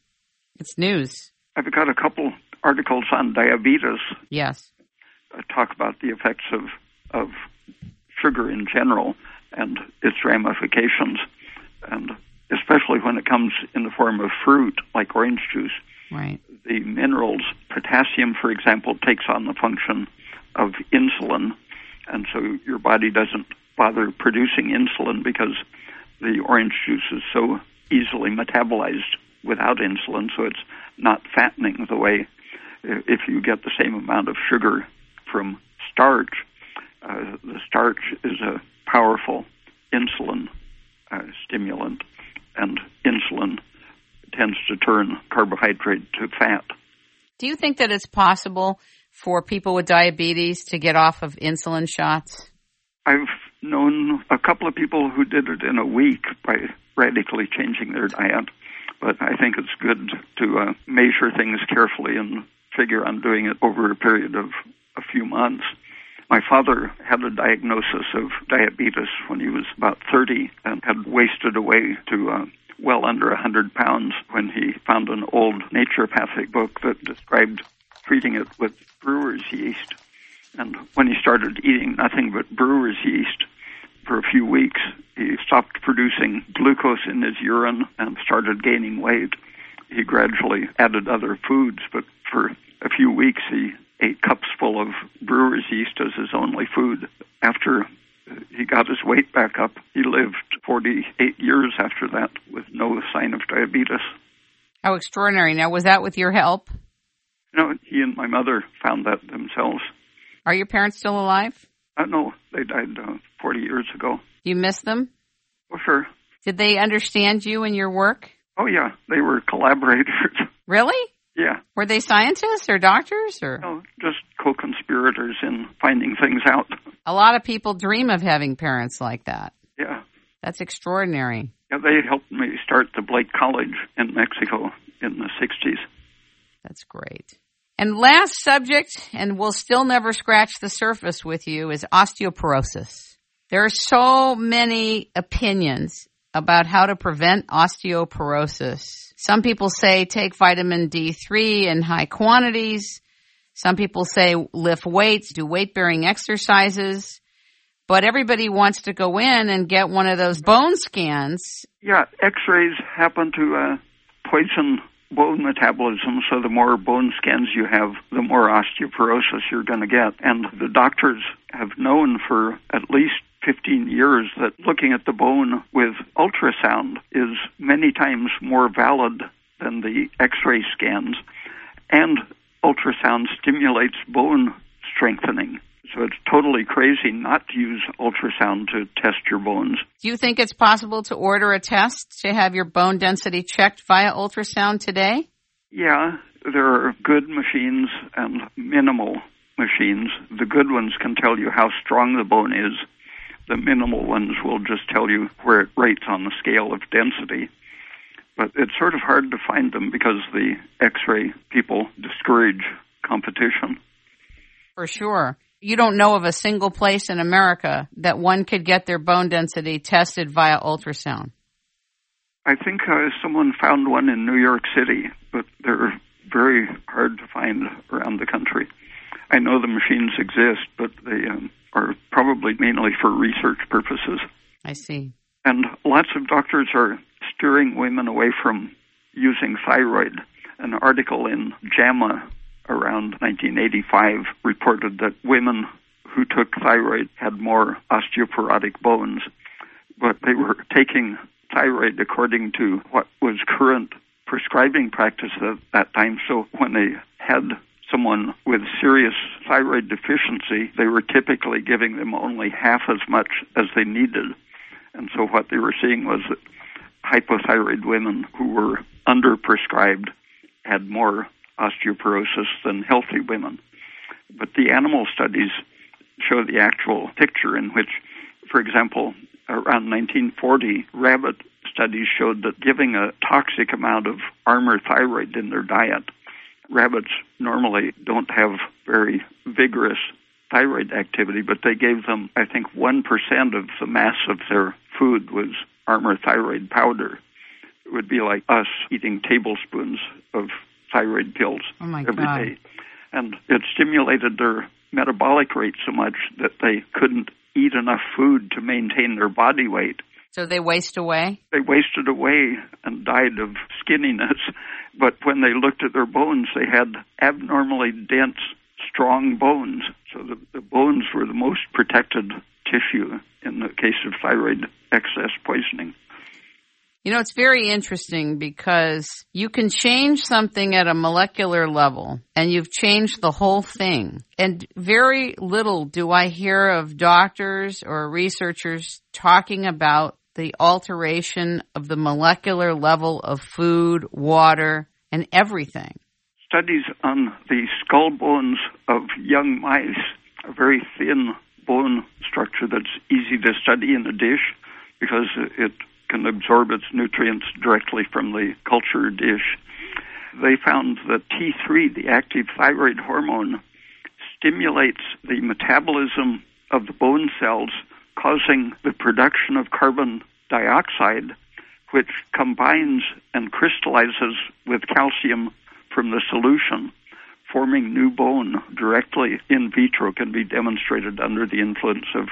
Speaker 1: It's news.
Speaker 2: I've got a couple articles on diabetes.
Speaker 1: Yes.
Speaker 2: Uh, talk about the effects of of sugar in general and its ramifications, and especially when it comes in the form of fruit like orange juice.
Speaker 1: Right.
Speaker 2: The minerals, potassium, for example, takes on the function of insulin, and so your body doesn't bother producing insulin because the orange juice is so easily metabolized without insulin, so it's not fattening the way if you get the same amount of sugar from starch. Uh, the starch is a powerful insulin uh, stimulant, and insulin tends to turn carbohydrate to fat.
Speaker 1: Do you think that it's possible for people with diabetes to get off of insulin shots?
Speaker 2: I've known a couple of people who did it in a week by radically changing their diet, but I think it's good to uh, measure things carefully and figure on doing it over a period of a few months. My father had a diagnosis of diabetes when he was about 30 and had wasted away to uh, well under 100 pounds when he found an old naturopathic book that described treating it with brewer's yeast. And when he started eating nothing but brewer's yeast for a few weeks, he stopped producing glucose in his urine and started gaining weight. He gradually added other foods, but for a few weeks he ate cups full of brewer's yeast as his only food. After he got his weight back up, he lived 48 years after that with no sign of diabetes.
Speaker 1: How extraordinary. Now, was that with your help?
Speaker 2: No, he and my mother found that themselves.
Speaker 1: Are your parents still alive?
Speaker 2: Uh, no, they died uh, 40 years ago.
Speaker 1: You miss them?
Speaker 2: Oh, sure.
Speaker 1: Did they understand you and your work?
Speaker 2: Oh, yeah. They were collaborators. [LAUGHS]
Speaker 1: Really?
Speaker 2: Yeah.
Speaker 1: Were they scientists or doctors or?
Speaker 2: No, just co conspirators in finding things out.
Speaker 1: A lot of people dream of having parents like that.
Speaker 2: Yeah.
Speaker 1: That's extraordinary.
Speaker 2: Yeah, they helped me start the Blake College in Mexico in the 60s.
Speaker 1: That's great. And last subject, and we'll still never scratch the surface with you, is osteoporosis. There are so many opinions about how to prevent osteoporosis. Some people say take vitamin D3 in high quantities. Some people say lift weights, do weight bearing exercises. But everybody wants to go in and get one of those bone scans.
Speaker 2: Yeah, x rays happen to uh, poison bone metabolism, so the more bone scans you have, the more osteoporosis you're going to get. And the doctors have known for at least 15 years that looking at the bone with ultrasound is many times more valid than the x ray scans. And ultrasound stimulates bone strengthening. So it's totally crazy not to use ultrasound to test your bones.
Speaker 1: Do you think it's possible to order a test to have your bone density checked via ultrasound today?
Speaker 2: Yeah, there are good machines and minimal machines. The good ones can tell you how strong the bone is. The minimal ones will just tell you where it rates on the scale of density. But it's sort of hard to find them because the x ray people discourage competition.
Speaker 1: For sure you don't know of a single place in America that one could get their bone density tested via ultrasound.
Speaker 2: I think uh, someone found one in New York City, but they're very hard to find around the country. I know the machines exist, but they um, are probably mainly for research purposes.
Speaker 1: I see.
Speaker 2: And lots of doctors are steering women away from using thyroid. An article in JAMA around 1985 reported that women who took thyroid had more osteoporotic bones, but they were taking thyroid according to what was current prescribing practice at that time. So when they had someone with serious thyroid deficiency, they were typically giving them only half as much as they needed. And so what they were seeing was that hypothyroid women who were underprescribed had more osteoporosis than healthy women. But the animal studies show the actual picture in which, for example, around 1940, rabbit studies showed that giving a toxic amount of Armour thyroid in their diet, rabbits normally don't have very vigorous thyroid activity, but they gave them, I think, 1% of the mass of their food was Armour thyroid powder. It would be like us eating tablespoons of thyroid pills
Speaker 1: oh
Speaker 2: every
Speaker 1: God.
Speaker 2: day, And it stimulated their metabolic rate so much that they couldn't eat enough food to maintain their body weight.
Speaker 1: So they waste away?
Speaker 2: They wasted away and died of skinniness. But when they looked at their bones, they had abnormally dense, strong bones. So the, the bones were the most protected tissue in the case of thyroid excess poisoning.
Speaker 1: You know, it's very interesting because you can change something at a molecular level and you've changed the whole thing. And very little do I hear of doctors or researchers talking about the alteration of the molecular level of food, water, and everything.
Speaker 2: Studies on the skull bones of young mice, a very thin bone structure that's easy to study in a dish because it can absorb its nutrients directly from the culture dish. They found that T3, the active thyroid hormone, stimulates the metabolism of the bone cells, causing the production of carbon dioxide, which combines and crystallizes with calcium from the solution, forming new bone directly in vitro, can be demonstrated under the influence of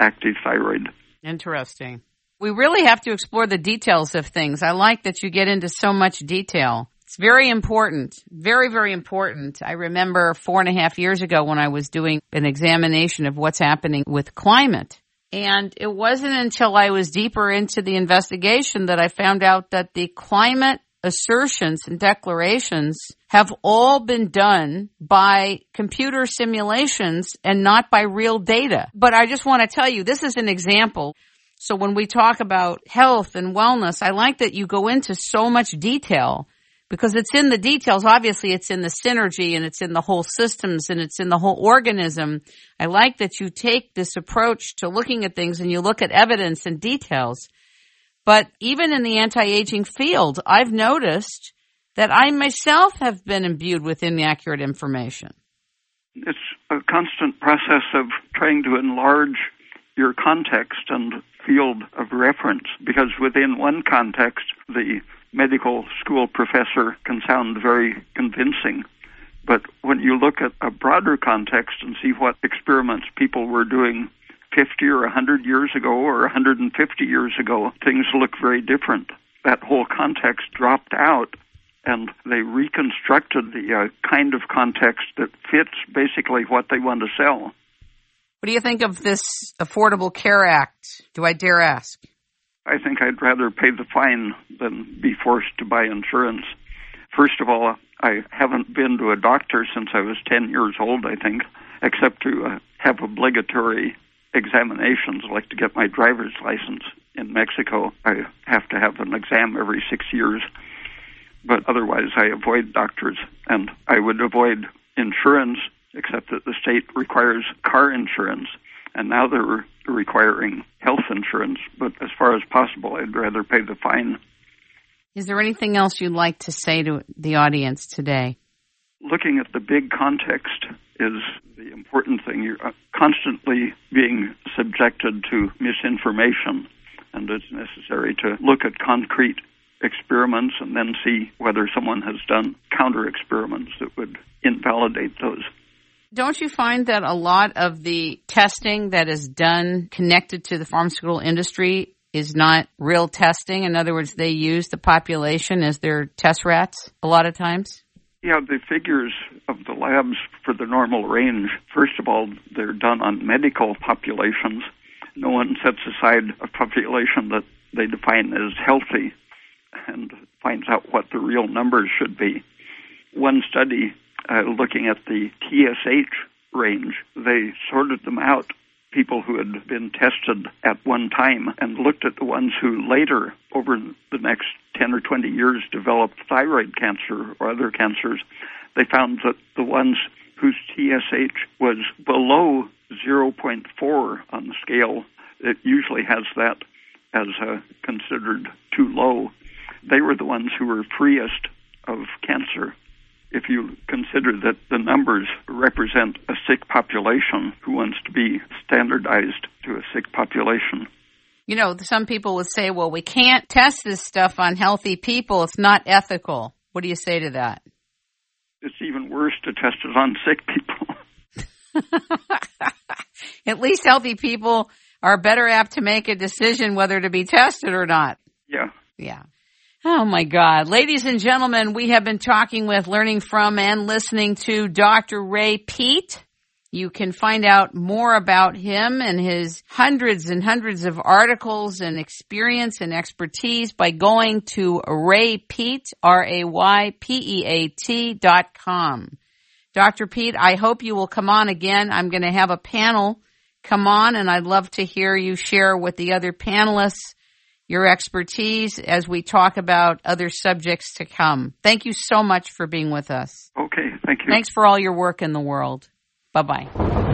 Speaker 2: active thyroid.
Speaker 1: Interesting. We really have to explore the details of things. I like that you get into so much detail. It's very important. Very, very important. I remember four and a half years ago when I was doing an examination of what's happening with climate. And it wasn't until I was deeper into the investigation that I found out that the climate assertions and declarations have all been done by computer simulations and not by real data. But I just want to tell you, this is an example. So when we talk about health and wellness, I like that you go into so much detail because it's in the details. Obviously, it's in the synergy and it's in the whole systems and it's in the whole organism. I like that you take this approach to looking at things and you look at evidence and details. But even in the anti-aging field, I've noticed that I myself have been imbued with inaccurate information.
Speaker 2: It's a constant process of trying to enlarge your context and field of reference because within one context, the medical school professor can sound very convincing. But when you look at a broader context and see what experiments people were doing 50 or 100 years ago or 150 years ago, things look very different. That whole context dropped out and they reconstructed the uh, kind of context that fits basically what they want to sell.
Speaker 1: What do you think of this Affordable Care Act? Do I dare ask?
Speaker 2: I think I'd rather pay the fine than be forced to buy insurance. First of all, I haven't been to a doctor since I was 10 years old, I think, except to uh, have obligatory examinations, like to get my driver's license in Mexico. I have to have an exam every six years. But otherwise, I avoid doctors, and I would avoid insurance except that the state requires car insurance, and now they're requiring health insurance. But as far as possible, I'd rather pay the fine.
Speaker 1: Is there anything else you'd like to say to the audience today?
Speaker 2: Looking at the big context is the important thing. You're uh, constantly being subjected to misinformation, and it's necessary to look at concrete experiments and then see whether someone has done counter experiments that would invalidate those.
Speaker 1: Don't you find that a lot of the testing that is done connected to the pharmaceutical industry is not real testing? In other words, they use the population as their test rats a lot of times?
Speaker 2: Yeah, the figures of the labs for the normal range, first of all, they're done on medical populations. No one sets aside a population that they define as healthy and finds out what the real numbers should be. One study uh, looking at the TSH range, they sorted them out, people who had been tested at one time, and looked at the ones who later, over the next 10 or 20 years, developed thyroid cancer or other cancers. They found that the ones whose TSH was below 0.4 on the scale, it usually has that as uh, considered too low. They were the ones who were freest of cancer if you consider that the numbers represent a sick population who wants to be standardized to a sick population.
Speaker 1: You know, some people would say, well, we can't test this stuff on healthy people. It's not ethical. What do you say to that?
Speaker 2: It's even worse to test it on sick people. [LAUGHS] [LAUGHS]
Speaker 1: At least healthy people are better apt to make a decision whether to be tested or not.
Speaker 2: Yeah.
Speaker 1: Yeah. Oh my God. Ladies and gentlemen, we have been talking with, learning from, and listening to Dr. Ray Peat. You can find out more about him and his hundreds and hundreds of articles and experience and expertise by going to Ray Peat, R-A-Y-P-E-A-T dot com. Dr. Peat, I hope you will come on again. I'm going to have a panel come on and I'd love to hear you share with the other panelists your expertise as we talk about other subjects to come. Thank you so much for being with us.
Speaker 2: Okay, thank you.
Speaker 1: Thanks for all your work in the world. Bye bye.